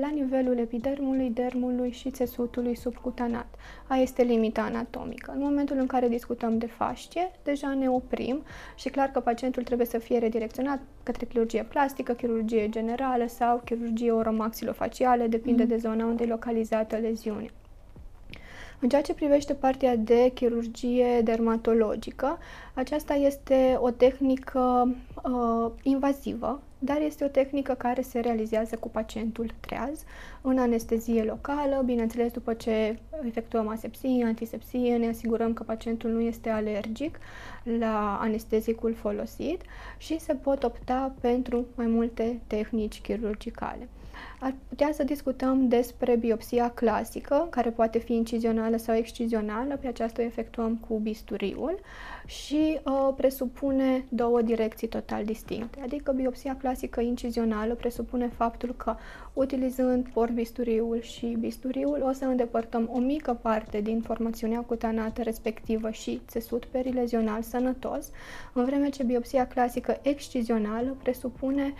S2: la nivelul epidermului, dermului și țesutului subcutanat. Aia este limita anatomică. În momentul în care discutăm de fascie, deja ne oprim și clar că pacientul trebuie să fie redirecționat către chirurgie plastică, chirurgie generală sau chirurgie oromaxilofacială, depinde mm. de zona unde e localizată leziunea. În ceea ce privește partea de chirurgie dermatologică, aceasta este o tehnică uh, invazivă, dar este o tehnică care se realizează cu pacientul treaz, în anestezie locală, bineînțeles după ce efectuăm asepsie, antisepsie, ne asigurăm că pacientul nu este alergic la anestezicul folosit și se pot opta pentru mai multe tehnici chirurgicale. Ar putea să discutăm despre biopsia clasică, care poate fi incizională sau excizională, pe aceasta o efectuăm cu bisturiul și uh, presupune două direcții total distincte. Adică biopsia clasică incizională presupune faptul că utilizând port bisturiul și bisturiul o să îndepărtăm o mică parte din formațiunea cutanată respectivă și țesut perilezional sănătos, în vreme ce biopsia clasică excizională presupune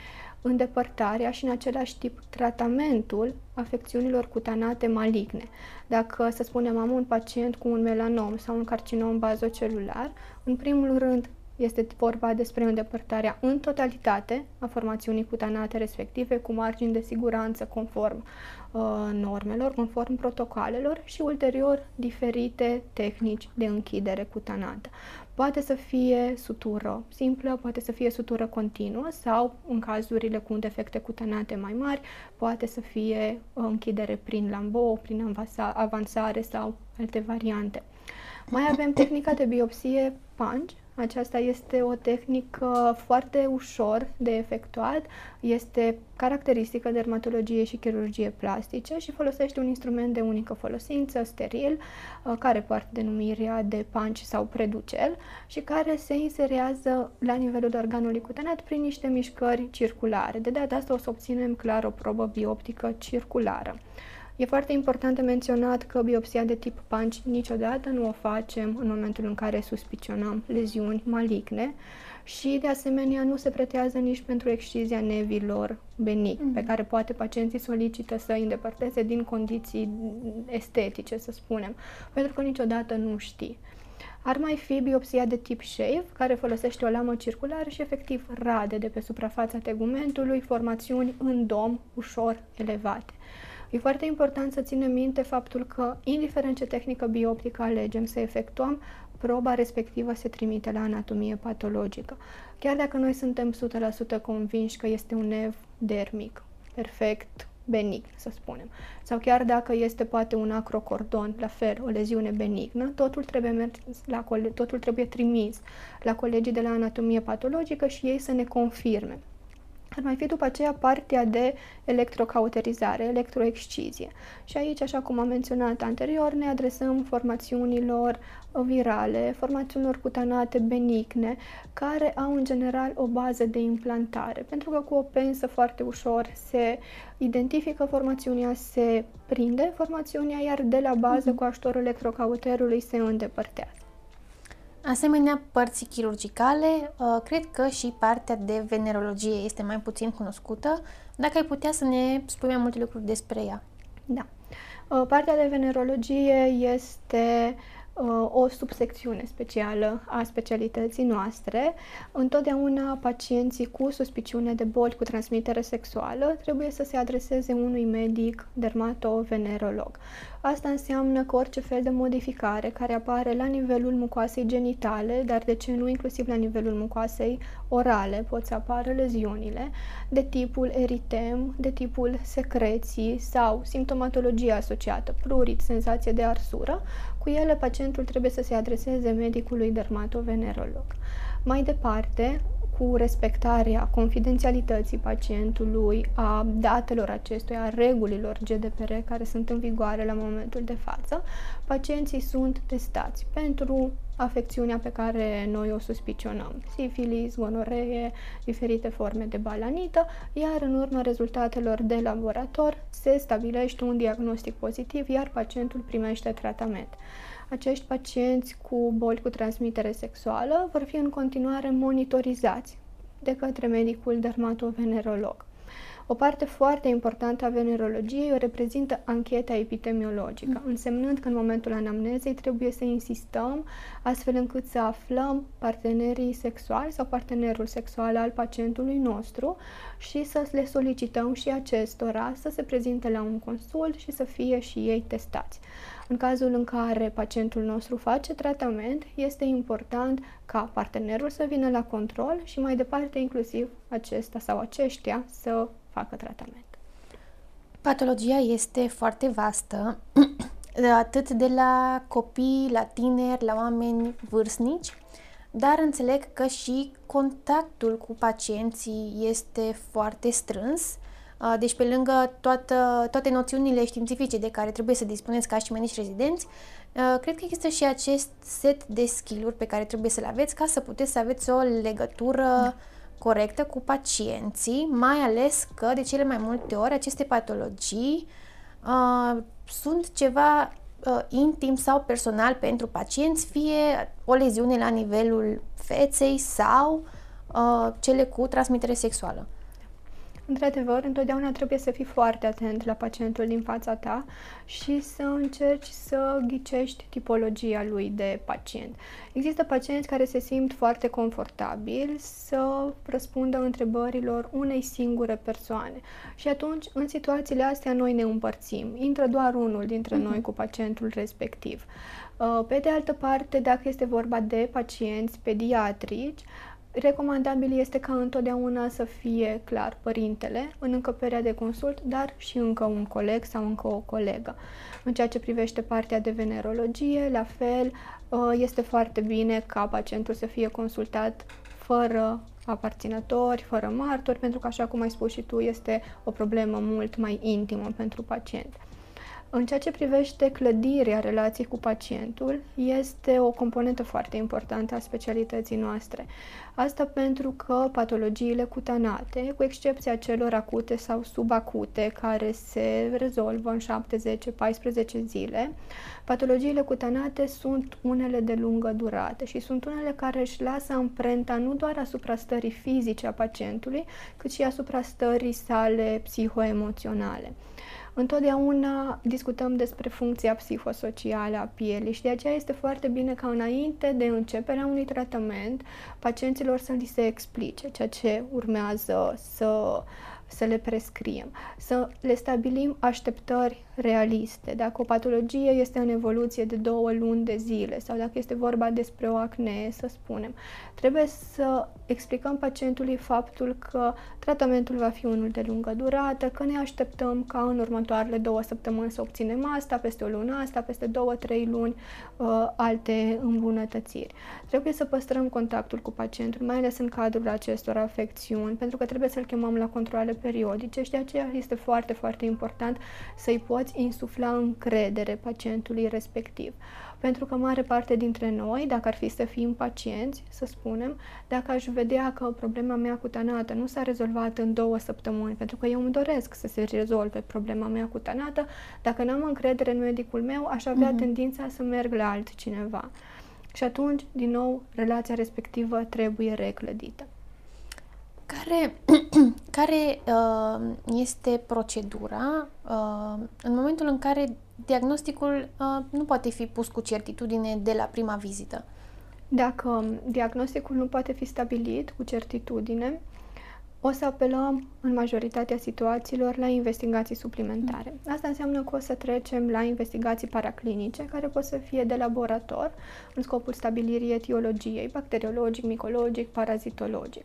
S2: îndepărtarea și în același timp tratamentul afecțiunilor cutanate maligne. Dacă, să spunem, am un pacient cu un melanom sau un carcinom bazocelular, în primul rând este vorba despre îndepărtarea în totalitate a formațiunii cutanate respective cu margini de siguranță conform uh, normelor, conform protocolelor și ulterior diferite tehnici de închidere cutanată. Poate să fie sutură simplă, poate să fie sutură continuă sau, în cazurile cu defecte cutanate mai mari, poate să fie închidere prin lambou, prin avansare sau alte variante. Mai avem tehnica de biopsie punch, aceasta este o tehnică foarte ușor de efectuat, este caracteristică dermatologie și chirurgie plastice și folosește un instrument de unică folosință, steril, uh, care poartă denumirea de punch sau preducel și care se inserează la nivelul organului cutanat prin niște mișcări circulare. De data asta o să obținem clar o probă bioptică circulară. E foarte important de menționat că biopsia de tip punch niciodată nu o facem în momentul în care suspicionăm leziuni maligne și, de asemenea, nu se pretează nici pentru excizia nevilor benigni, mm-hmm. pe care poate pacienții solicită să îi îndepărteze din condiții estetice, să spunem, pentru că niciodată nu știi. Ar mai fi biopsia de tip shave, care folosește o lamă circulară și efectiv rade de pe suprafața tegumentului formațiuni în dom ușor elevate. E foarte important să ținem minte faptul că, indiferent ce tehnică bioptică alegem să efectuăm, proba respectivă se trimite la anatomie patologică. Chiar dacă noi suntem 100% convinși că este un nev dermic, perfect, benign, să spunem. Sau chiar dacă este poate un acrocordon, la fel, o leziune benignă, totul trebuie, mers la, totul trebuie trimis la colegii de la anatomie patologică și ei să ne confirme. Ar mai fi după aceea partea de electrocauterizare, electroexcizie. Și aici, așa cum am menționat anterior, ne adresăm formațiunilor virale, formațiunilor cutanate benigne, care au în general o bază de implantare, pentru că cu o pensă foarte ușor se identifică formațiunea, se prinde formațiunea, iar de la bază, mm-hmm. cu ajutorul electrocauterului, se îndepărtează.
S1: Asemenea părții chirurgicale, uh, cred că și partea de venerologie este mai puțin cunoscută. Dacă ai putea să ne spui mai multe lucruri despre ea.
S2: Da. Uh, partea de venerologie este Uh, o subsecțiune specială a specialității noastre. Întotdeauna pacienții cu suspiciune de boli cu transmitere sexuală trebuie să se adreseze unui medic dermatovenerolog. Asta înseamnă că orice fel de modificare care apare la nivelul mucoasei genitale, dar de ce nu inclusiv la nivelul mucoasei orale, pot să apară leziunile de tipul eritem, de tipul secreții sau simptomatologie asociată, prurit, senzație de arsură, cu ele pacientul trebuie să se adreseze medicului dermatovenerolog. Mai departe, cu respectarea confidențialității pacientului, a datelor acestuia, a regulilor GDPR care sunt în vigoare la momentul de față, pacienții sunt testați pentru afecțiunea pe care noi o suspicionăm, sifilis, gonoree, diferite forme de balanită, iar în urma rezultatelor de laborator se stabilește un diagnostic pozitiv, iar pacientul primește tratament. Acești pacienți cu boli cu transmitere sexuală vor fi în continuare monitorizați de către medicul dermatovenerolog. O parte foarte importantă a venerologiei o reprezintă ancheta epidemiologică, însemnând că în momentul anamnezei trebuie să insistăm astfel încât să aflăm partenerii sexuali sau partenerul sexual al pacientului nostru și să le solicităm și acestora să se prezinte la un consult și să fie și ei testați. În cazul în care pacientul nostru face tratament, este important ca partenerul să vină la control și mai departe inclusiv acesta sau aceștia să facă tratament.
S1: Patologia este foarte vastă, atât de la copii, la tineri, la oameni vârstnici, dar înțeleg că și contactul cu pacienții este foarte strâns deci, pe lângă toată, toate noțiunile științifice de care trebuie să dispuneți ca și medici rezidenți, cred că există și acest set de skill-uri pe care trebuie să le aveți ca să puteți să aveți o legătură da. corectă cu pacienții, mai ales că de cele mai multe ori aceste patologii uh, sunt ceva uh, intim sau personal pentru pacienți, fie o leziune la nivelul feței sau uh, cele cu transmitere sexuală.
S2: Într-adevăr, întotdeauna trebuie să fii foarte atent la pacientul din fața ta și să încerci să ghicești tipologia lui de pacient. Există pacienți care se simt foarte confortabili să răspundă întrebărilor unei singure persoane și atunci, în situațiile astea, noi ne împărțim. Intră doar unul dintre noi cu pacientul respectiv. Uh, pe de altă parte, dacă este vorba de pacienți pediatrici, Recomandabil este ca întotdeauna să fie clar părintele în încăperea de consult, dar și încă un coleg sau încă o colegă. În ceea ce privește partea de venerologie, la fel, uh, este foarte bine ca pacientul să fie consultat fără aparținători, fără martori, pentru că, așa cum ai spus și tu, este o problemă mult mai intimă pentru pacient. În ceea ce privește clădirea relației cu pacientul, este o componentă foarte importantă a specialității noastre. Asta pentru că patologiile cutanate, cu excepția celor acute sau subacute, care se rezolvă în 7, 10, 14 zile, patologiile cutanate sunt unele de lungă durată și sunt unele care își lasă amprenta nu doar asupra stării fizice a pacientului, cât și asupra stării sale psihoemoționale. Întotdeauna discutăm despre funcția psihosocială a pielii și de aceea este foarte bine ca înainte de începerea unui tratament pacienților să li se explice ceea ce urmează să să le prescriem, să le stabilim așteptări realiste. Dacă o patologie este în evoluție de două luni de zile sau dacă este vorba despre o acne, să spunem, trebuie să explicăm pacientului faptul că tratamentul va fi unul de lungă durată, că ne așteptăm ca în următoarele două săptămâni să obținem asta, peste o lună asta, peste două, trei luni uh, alte îmbunătățiri. Trebuie să păstrăm contactul cu pacientul, mai ales în cadrul acestor afecțiuni, pentru că trebuie să-l chemăm la controle periodice și de aceea este foarte, foarte important să-i poți insufla încredere pacientului respectiv. Pentru că mare parte dintre noi, dacă ar fi să fim pacienți, să spunem, dacă aș vedea că problema mea cutanată nu s-a rezolvat în două săptămâni, pentru că eu îmi doresc să se rezolve problema mea cutanată, dacă n-am încredere în medicul meu, aș avea uh-huh. tendința să merg la altcineva. Și atunci, din nou, relația respectivă trebuie reclădită.
S1: Care, care uh, este procedura uh, în momentul în care diagnosticul uh, nu poate fi pus cu certitudine de la prima vizită?
S2: Dacă diagnosticul nu poate fi stabilit cu certitudine, o să apelăm în majoritatea situațiilor la investigații suplimentare. Asta înseamnă că o să trecem la investigații paraclinice, care pot să fie de laborator, în scopul stabilirii etiologiei, bacteriologic, micologic, parazitologic.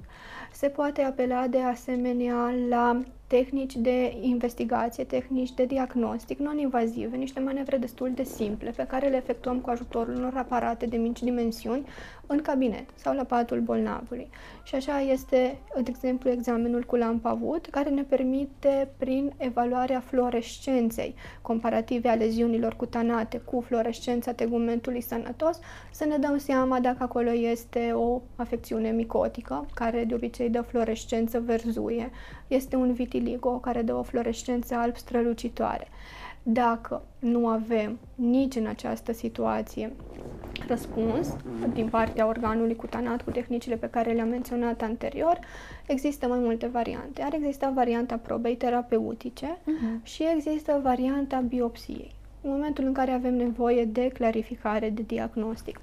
S2: Se poate apela de asemenea la tehnici de investigație, tehnici de diagnostic non-invazive, niște manevre destul de simple pe care le efectuăm cu ajutorul unor aparate de mici dimensiuni în cabinet sau la patul bolnavului. Și așa este, de exemplu, examenul cu lampa avut, care ne permite, prin evaluarea fluorescenței comparative a leziunilor cutanate cu fluorescența tegumentului sănătos, să ne dăm seama dacă acolo este o afecțiune micotică, care de obicei dă fluorescență verzuie, este un vitiligo care dă o fluorescență alb strălucitoare. Dacă nu avem nici în această situație răspuns din partea organului cutanat cu tehnicile pe care le-am menționat anterior, există mai multe variante. Ar exista varianta probei terapeutice uh-huh. și există varianta biopsiei. În momentul în care avem nevoie de clarificare de diagnostic.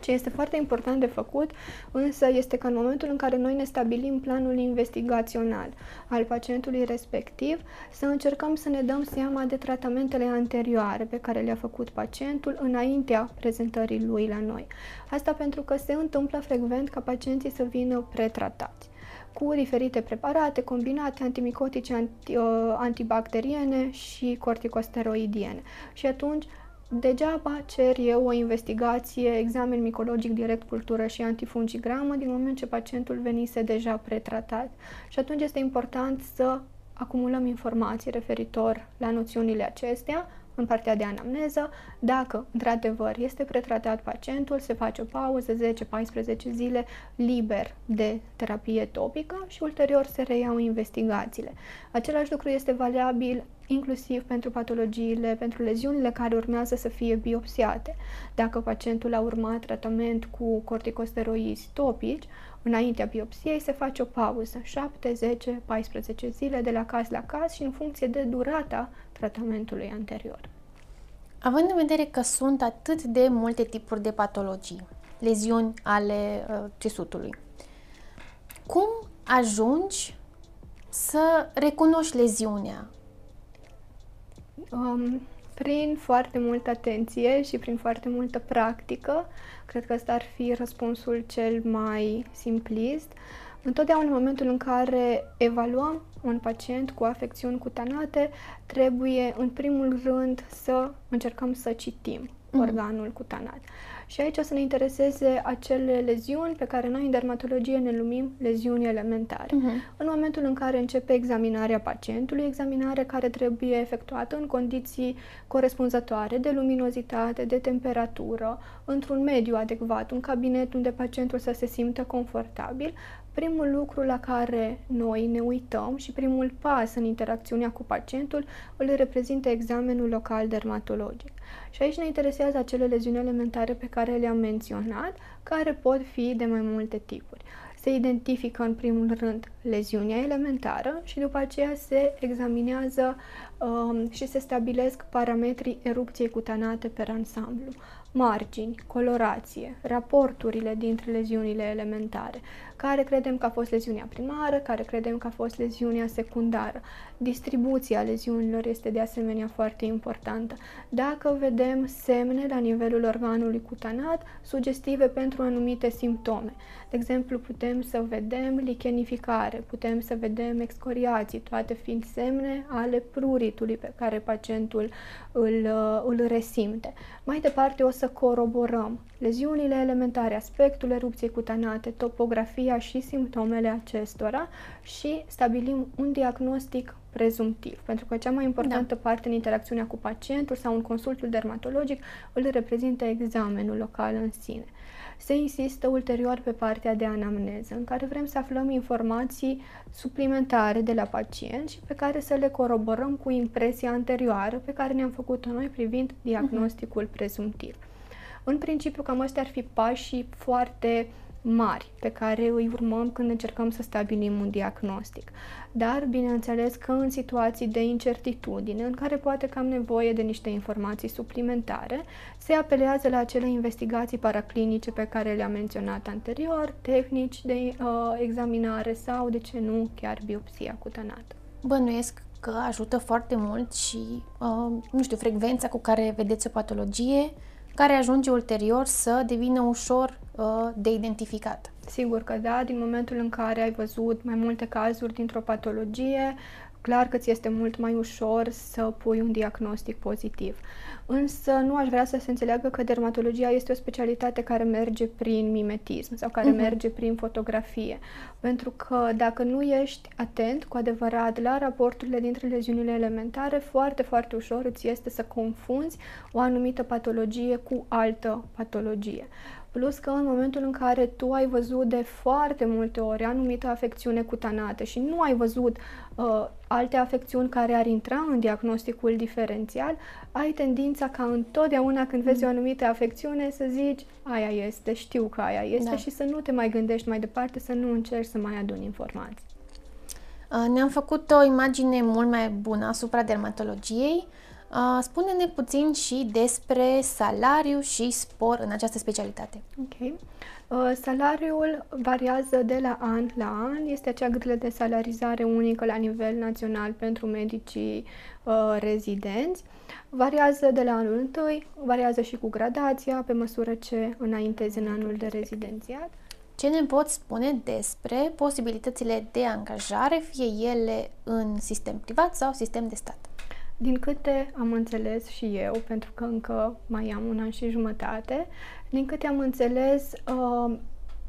S2: Ce este foarte important de făcut, însă, este că în momentul în care noi ne stabilim planul investigațional al pacientului respectiv, să încercăm să ne dăm seama de tratamentele anterioare pe care le-a făcut pacientul înaintea prezentării lui la noi. Asta pentru că se întâmplă frecvent ca pacienții să vină pretratați cu diferite preparate combinate antimicotice, anti, uh, antibacteriene și corticosteroidiene. Și atunci Degeaba cer eu o investigație, examen micologic direct, cultură și antifungigramă din moment ce pacientul venise deja pretratat. Și atunci este important să acumulăm informații referitor la noțiunile acestea, în partea de anamneză. Dacă, într-adevăr, este pretratat pacientul, se face o pauză 10-14 zile liber de terapie topică și ulterior se reiau investigațiile. Același lucru este valabil inclusiv pentru patologiile, pentru leziunile care urmează să fie biopsiate. Dacă pacientul a urmat tratament cu corticosteroizi topici, înaintea biopsiei se face o pauză, 7, 10, 14 zile de la caz la caz și în funcție de durata tratamentului anterior.
S1: Având în vedere că sunt atât de multe tipuri de patologii, leziuni ale uh, țesutului, cum ajungi să recunoști leziunea?
S2: Um, prin foarte multă atenție și prin foarte multă practică, cred că ăsta ar fi răspunsul cel mai simplist. Întotdeauna în momentul în care evaluăm un pacient cu afecțiuni cutanate, trebuie în primul rând să încercăm să citim mm-hmm. organul cutanat. Și aici o să ne intereseze acele leziuni pe care noi în dermatologie ne numim leziuni elementare. Uh-huh. În momentul în care începe examinarea pacientului, examinare care trebuie efectuată în condiții corespunzătoare de luminozitate, de temperatură, într-un mediu adecvat, un cabinet unde pacientul să se simtă confortabil, primul lucru la care noi ne uităm și primul pas în interacțiunea cu pacientul îl reprezintă examenul local dermatologic. Și aici ne interesează acele leziuni elementare pe care le-am menționat, care pot fi de mai multe tipuri. Se se identifică în primul rând leziunea elementară și după aceea se examinează um, și se stabilesc parametrii erupției cutanate per ansamblu margini, colorație, raporturile dintre leziunile elementare, care credem că a fost leziunea primară, care credem că a fost leziunea secundară. Distribuția leziunilor este de asemenea foarte importantă. Dacă vedem semne la nivelul organului cutanat sugestive pentru anumite simptome, de exemplu, putem să vedem lichenificare, putem să vedem excoriații, toate fiind semne ale pruritului pe care pacientul îl, îl resimte. Mai departe o să coroborăm leziunile elementare, aspectul erupției cutanate, topografia și simptomele acestora și stabilim un diagnostic prezumtiv, pentru că cea mai importantă da. parte în interacțiunea cu pacientul sau în consultul dermatologic îl reprezintă examenul local în sine. Se insistă ulterior pe partea de anamneză, în care vrem să aflăm informații suplimentare de la pacient și pe care să le coroborăm cu impresia anterioară pe care ne-am făcut-o noi privind diagnosticul uh-huh. prezumtiv. În principiu, cam astea ar fi pașii foarte mari pe care îi urmăm când încercăm să stabilim un diagnostic. Dar, bineînțeles că în situații de incertitudine, în care poate că am nevoie de niște informații suplimentare, se apelează la acele investigații paraclinice pe care le-am menționat anterior, tehnici de uh, examinare sau, de ce nu, chiar biopsia cutanată.
S1: Bănuiesc că ajută foarte mult și, uh, nu știu, frecvența cu care vedeți o patologie care ajunge ulterior să devină ușor uh, de identificat.
S2: Sigur că da, din momentul în care ai văzut mai multe cazuri dintr-o patologie, clar că ți este mult mai ușor să pui un diagnostic pozitiv. Însă nu aș vrea să se înțeleagă că dermatologia este o specialitate care merge prin mimetism sau care uh-huh. merge prin fotografie. Pentru că dacă nu ești atent cu adevărat la raporturile dintre leziunile elementare, foarte, foarte ușor îți este să confunzi o anumită patologie cu altă patologie. Plus că în momentul în care tu ai văzut de foarte multe ori anumită afecțiune cutanată și nu ai văzut uh, alte afecțiuni care ar intra în diagnosticul diferențial, ai tendința ca întotdeauna când vezi o anumită afecțiune să zici aia este, știu că aia este da. și să nu te mai gândești mai departe, să nu încerci să mai aduni informații.
S1: Uh, ne-am făcut o imagine mult mai bună asupra dermatologiei. Uh, spune-ne puțin și despre salariu și spor în această specialitate.
S2: Ok. Uh, salariul variază de la an la an. Este acea grilă de salarizare unică la nivel național pentru medicii uh, rezidenți. Variază de la anul întâi, variază și cu gradația pe măsură ce înaintezi în anul de rezidențiat.
S1: Ce ne poți spune despre posibilitățile de angajare, fie ele în sistem privat sau sistem de stat?
S2: Din câte am înțeles și eu, pentru că încă mai am un an și jumătate, din câte am înțeles, uh,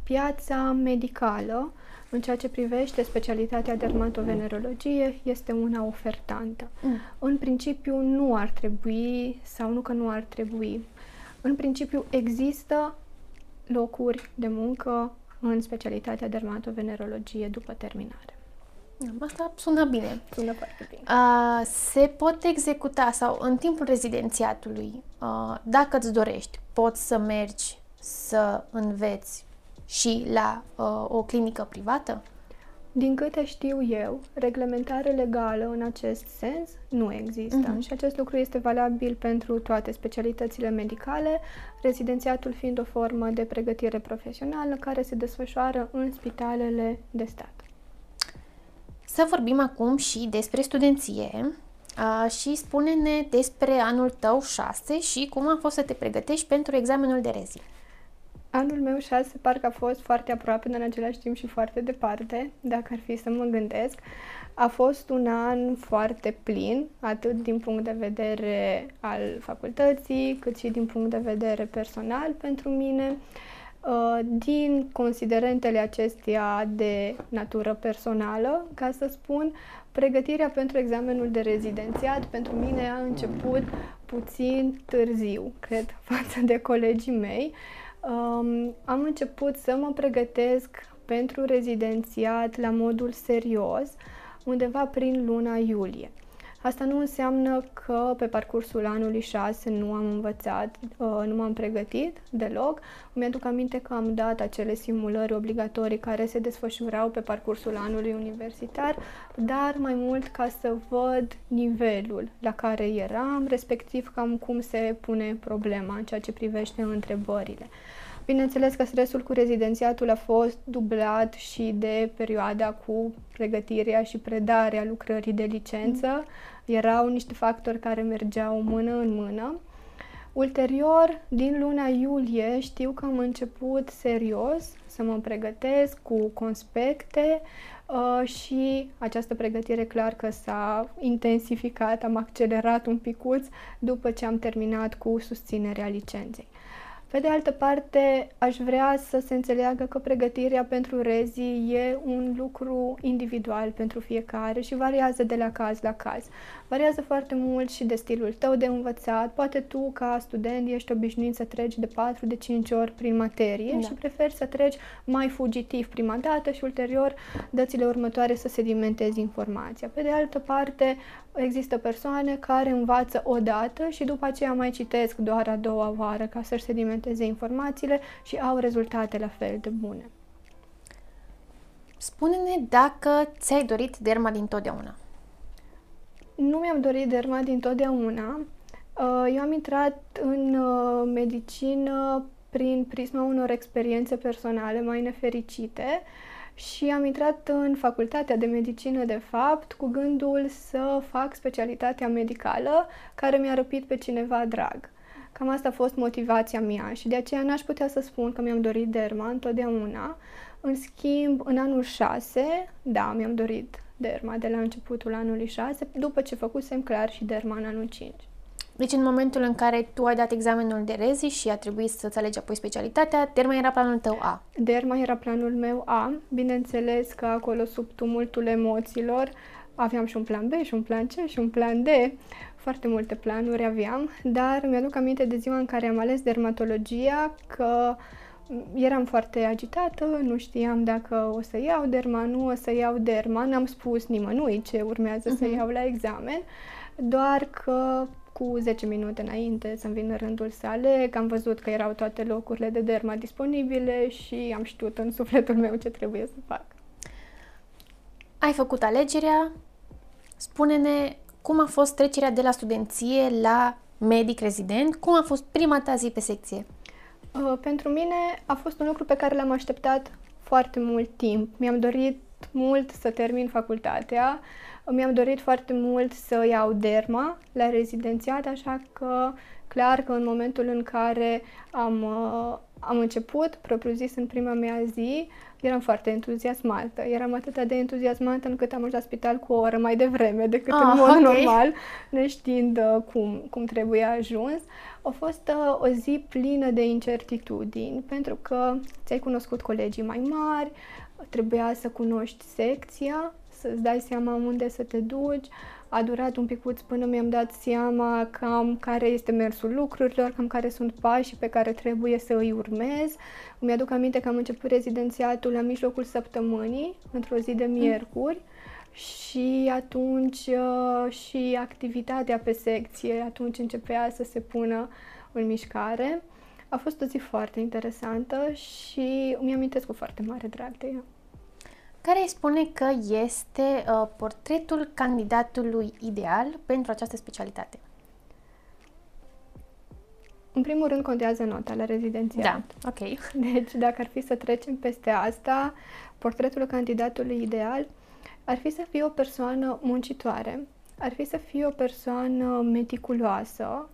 S2: piața medicală, în ceea ce privește specialitatea dermatovenerologie, este una ofertantă. Mm. În principiu nu ar trebui, sau nu că nu ar trebui, în principiu există locuri de muncă în specialitatea dermatovenerologie după terminare.
S1: Asta sună bine.
S2: Sună foarte bine.
S1: Uh, se pot executa sau în timpul rezidențiatului, uh, dacă îți dorești, poți să mergi să înveți și la uh, o clinică privată?
S2: Din câte știu eu, reglementare legală în acest sens nu există uh-huh. și acest lucru este valabil pentru toate specialitățile medicale, rezidențiatul fiind o formă de pregătire profesională care se desfășoară în spitalele de stat.
S1: Să vorbim acum și despre studenție și spune-ne despre anul tău 6 și cum a fost să te pregătești pentru examenul de rezi.
S2: Anul meu 6 parcă a fost foarte aproape, dar în același timp și foarte departe, dacă ar fi să mă gândesc. A fost un an foarte plin, atât din punct de vedere al facultății, cât și din punct de vedere personal pentru mine. Uh, din considerentele acestea de natură personală, ca să spun, pregătirea pentru examenul de rezidențiat pentru mine a început puțin târziu, cred, față de colegii mei. Um, am început să mă pregătesc pentru rezidențiat la modul serios undeva prin luna iulie. Asta nu înseamnă că pe parcursul anului 6 nu am învățat, uh, nu m-am pregătit deloc. Îmi aduc aminte că am dat acele simulări obligatorii care se desfășurau pe parcursul anului universitar, dar mai mult ca să văd nivelul la care eram, respectiv cam cum se pune problema în ceea ce privește întrebările. Bineînțeles că stresul cu rezidențiatul a fost dublat și de perioada cu pregătirea și predarea lucrării de licență. Mm. Erau niște factori care mergeau mână în mână. Ulterior, din luna iulie, știu că am început serios să mă pregătesc cu conspecte uh, și această pregătire clar că s-a intensificat, am accelerat un picuț după ce am terminat cu susținerea licenței. Pe de altă parte, aș vrea să se înțeleagă că pregătirea pentru rezi e un lucru individual pentru fiecare și variază de la caz la caz. Variază foarte mult și de stilul tău de învățat. Poate tu, ca student, ești obișnuit să treci de 4 de 5 ori prin materie da. și preferi să treci mai fugitiv prima dată și ulterior dățile următoare să sedimentezi informația. Pe de altă parte, există persoane care învață o dată și după aceea mai citesc doar a doua oară ca să-și sedimenteze informațiile și au rezultate la fel de bune.
S1: Spune-ne dacă ți-ai dorit derma din totdeauna.
S2: Nu mi-am dorit derma din totdeauna. Uh, eu am intrat în uh, medicină prin prisma unor experiențe personale mai nefericite și am intrat în facultatea de medicină, de fapt, cu gândul să fac specialitatea medicală care mi-a răpit pe cineva drag. Cam asta a fost motivația mea și de aceea n-aș putea să spun că mi-am dorit derma întotdeauna. În schimb, în anul 6, da, mi-am dorit derma de la începutul anului 6, după ce făcusem clar și derma în anul 5.
S1: Deci în momentul în care tu ai dat examenul de rezi și a trebuit să-ți alegi apoi specialitatea, derma era planul tău A.
S2: Derma era planul meu A. Bineînțeles că acolo, sub tumultul emoțiilor, aveam și un plan B și un plan C și un plan D. Foarte multe planuri aveam, dar mi-aduc aminte de ziua în care am ales dermatologia că eram foarte agitată, nu știam dacă o să iau derma, nu o să iau derma, n-am spus nimănui ce urmează uh-huh. să mhm. iau la examen, doar că cu 10 minute înainte să-mi vină rândul să aleg, am văzut că erau toate locurile de derma disponibile și am știut în sufletul meu ce trebuie să fac.
S1: Ai făcut alegerea, spune-ne cum a fost trecerea de la studenție la medic rezident, cum a fost prima ta zi pe secție?
S2: Uh, pentru mine a fost un lucru pe care l-am așteptat foarte mult timp. Mi-am dorit mult să termin facultatea, mi-am dorit foarte mult să iau derma la rezidențiat, așa că clar că în momentul în care am, uh, am început, propriu zis, în prima mea zi, eram foarte entuziasmată. Eram atât de entuziasmată încât am ajuns la spital cu o oră mai devreme decât ah, în mod okay. normal, neștiind uh, cum, cum trebuie ajuns. A fost uh, o zi plină de incertitudini, pentru că ți-ai cunoscut colegii mai mari, trebuia să cunoști secția, să-ți dai seama unde să te duci. A durat un pic până mi-am dat seama cam care este mersul lucrurilor, cam care sunt pașii pe care trebuie să îi urmez. Mi-aduc aminte că am început rezidențiatul la mijlocul săptămânii, într-o zi de miercuri, și atunci uh, și activitatea pe secție, atunci începea să se pună în mișcare. A fost o zi foarte interesantă și mi amintesc cu foarte mare drag de ea
S1: care îi spune că este uh, portretul candidatului ideal pentru această specialitate?
S2: În primul rând contează nota la rezidențiat.
S1: Da, ok.
S2: Deci dacă ar fi să trecem peste asta, portretul candidatului ideal ar fi să fie o persoană muncitoare, ar fi să fie o persoană meticuloasă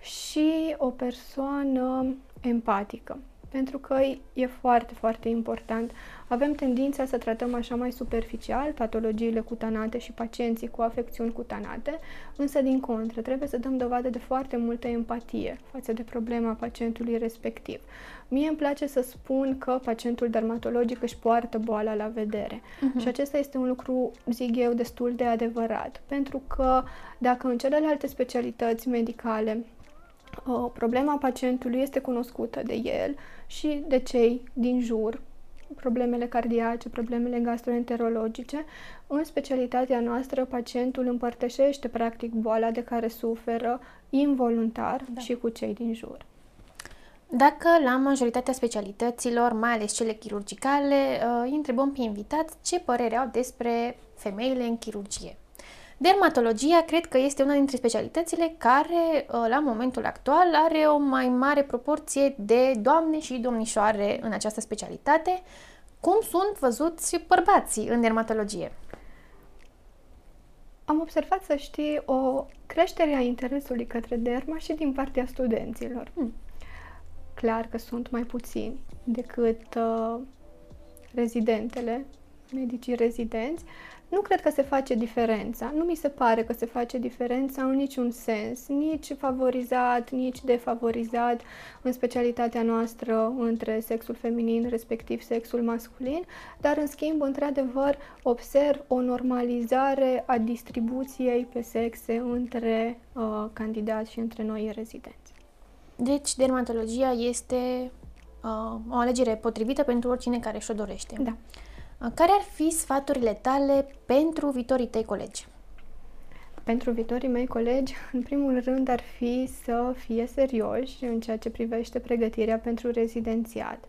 S2: și o persoană empatică pentru că e foarte, foarte important. Avem tendința să tratăm așa mai superficial patologiile cutanate și pacienții cu afecțiuni cutanate, însă din contră trebuie să dăm dovadă de foarte multă empatie față de problema pacientului respectiv. Mie îmi place să spun că pacientul dermatologic își poartă boala la vedere uh-huh. și acesta este un lucru, zic eu, destul de adevărat, pentru că dacă în celelalte specialități medicale problema pacientului este cunoscută de el și de cei din jur, problemele cardiace, problemele gastroenterologice. În specialitatea noastră, pacientul împărtășește practic boala de care suferă involuntar da. și cu cei din jur.
S1: Dacă la majoritatea specialităților, mai ales cele chirurgicale, uh, îi întrebăm pe invitați ce părere au despre femeile în chirurgie. Dermatologia cred că este una dintre specialitățile care, uh, la momentul actual, are o mai mare proporție de doamne și domnișoare în această specialitate. Cum sunt văzuți bărbații în dermatologie?
S2: Am observat, să știi, o creștere a interesului către derma și din partea studenților. Hmm. Clar că sunt mai puțini decât uh, rezidentele, medicii rezidenți, nu cred că se face diferența. Nu mi se pare că se face diferența în niciun sens, nici favorizat, nici defavorizat în specialitatea noastră între sexul feminin, respectiv sexul masculin, dar în schimb, într-adevăr, observ o normalizare a distribuției pe sexe între uh, candidați și între noi rezidenți.
S1: Deci, dermatologia este uh, o alegere potrivită pentru oricine care și-o dorește.
S2: Da.
S1: Care ar fi sfaturile tale pentru viitorii tăi colegi?
S2: Pentru viitorii mei colegi, în primul rând ar fi să fie serioși în ceea ce privește pregătirea pentru rezidențiat.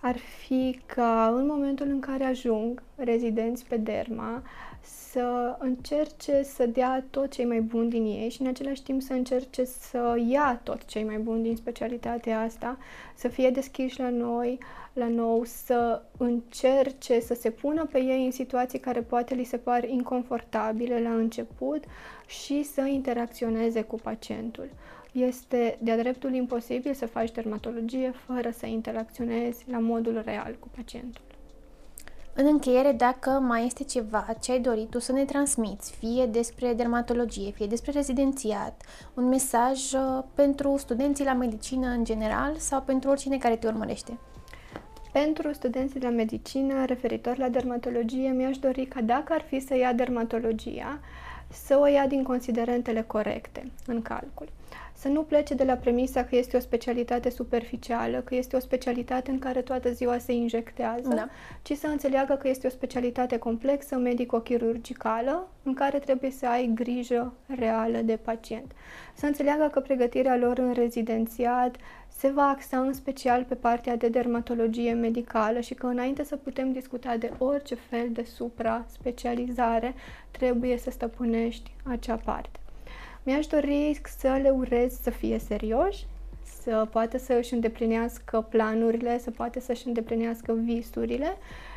S2: Ar fi ca în momentul în care ajung rezidenți pe derma să încerce să dea tot cei mai buni din ei și în același timp să încerce să ia tot cei mai buni din specialitatea asta, să fie deschiși la noi, la nou, să încerce să se pună pe ei în situații care poate li se par inconfortabile la început și să interacționeze cu pacientul. Este de-a dreptul imposibil să faci dermatologie fără să interacționezi la modul real cu pacientul.
S1: În încheiere, dacă mai este ceva ce ai dorit tu să ne transmiți, fie despre dermatologie, fie despre rezidențiat, un mesaj uh, pentru studenții la medicină în general sau pentru oricine care te urmărește.
S2: Pentru studenții la medicină, referitor la dermatologie, mi-aș dori ca dacă ar fi să ia dermatologia, să o ia din considerentele corecte în calcul să nu plece de la premisa că este o specialitate superficială, că este o specialitate în care toată ziua se injectează, da. ci să înțeleagă că este o specialitate complexă, medico-chirurgicală, în care trebuie să ai grijă reală de pacient. Să înțeleagă că pregătirea lor în rezidențiat se va axa în special pe partea de dermatologie medicală și că înainte să putem discuta de orice fel de supra-specializare, trebuie să stăpânești acea parte. Mi-aș dori să le urez să fie serioși, să poată să își îndeplinească planurile, să poată să își îndeplinească visurile,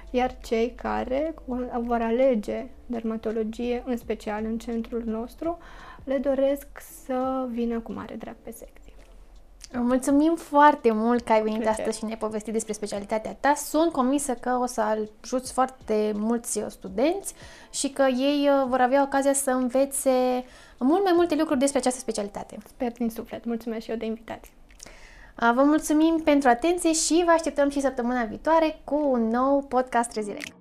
S2: iar cei care vor alege dermatologie, în special în centrul nostru, le doresc să vină cu mare drag pe secție.
S1: Mulțumim foarte mult că ai venit Plăcere. astăzi și ne-ai povestit despre specialitatea ta. Sunt convinsă că o să ajuți foarte mulți studenți și că ei uh, vor avea ocazia să învețe mult mai multe lucruri despre această specialitate.
S2: Sper din suflet. Mulțumesc și eu de invitație.
S1: Vă mulțumim pentru atenție și vă așteptăm și săptămâna viitoare cu un nou podcast Rezilent.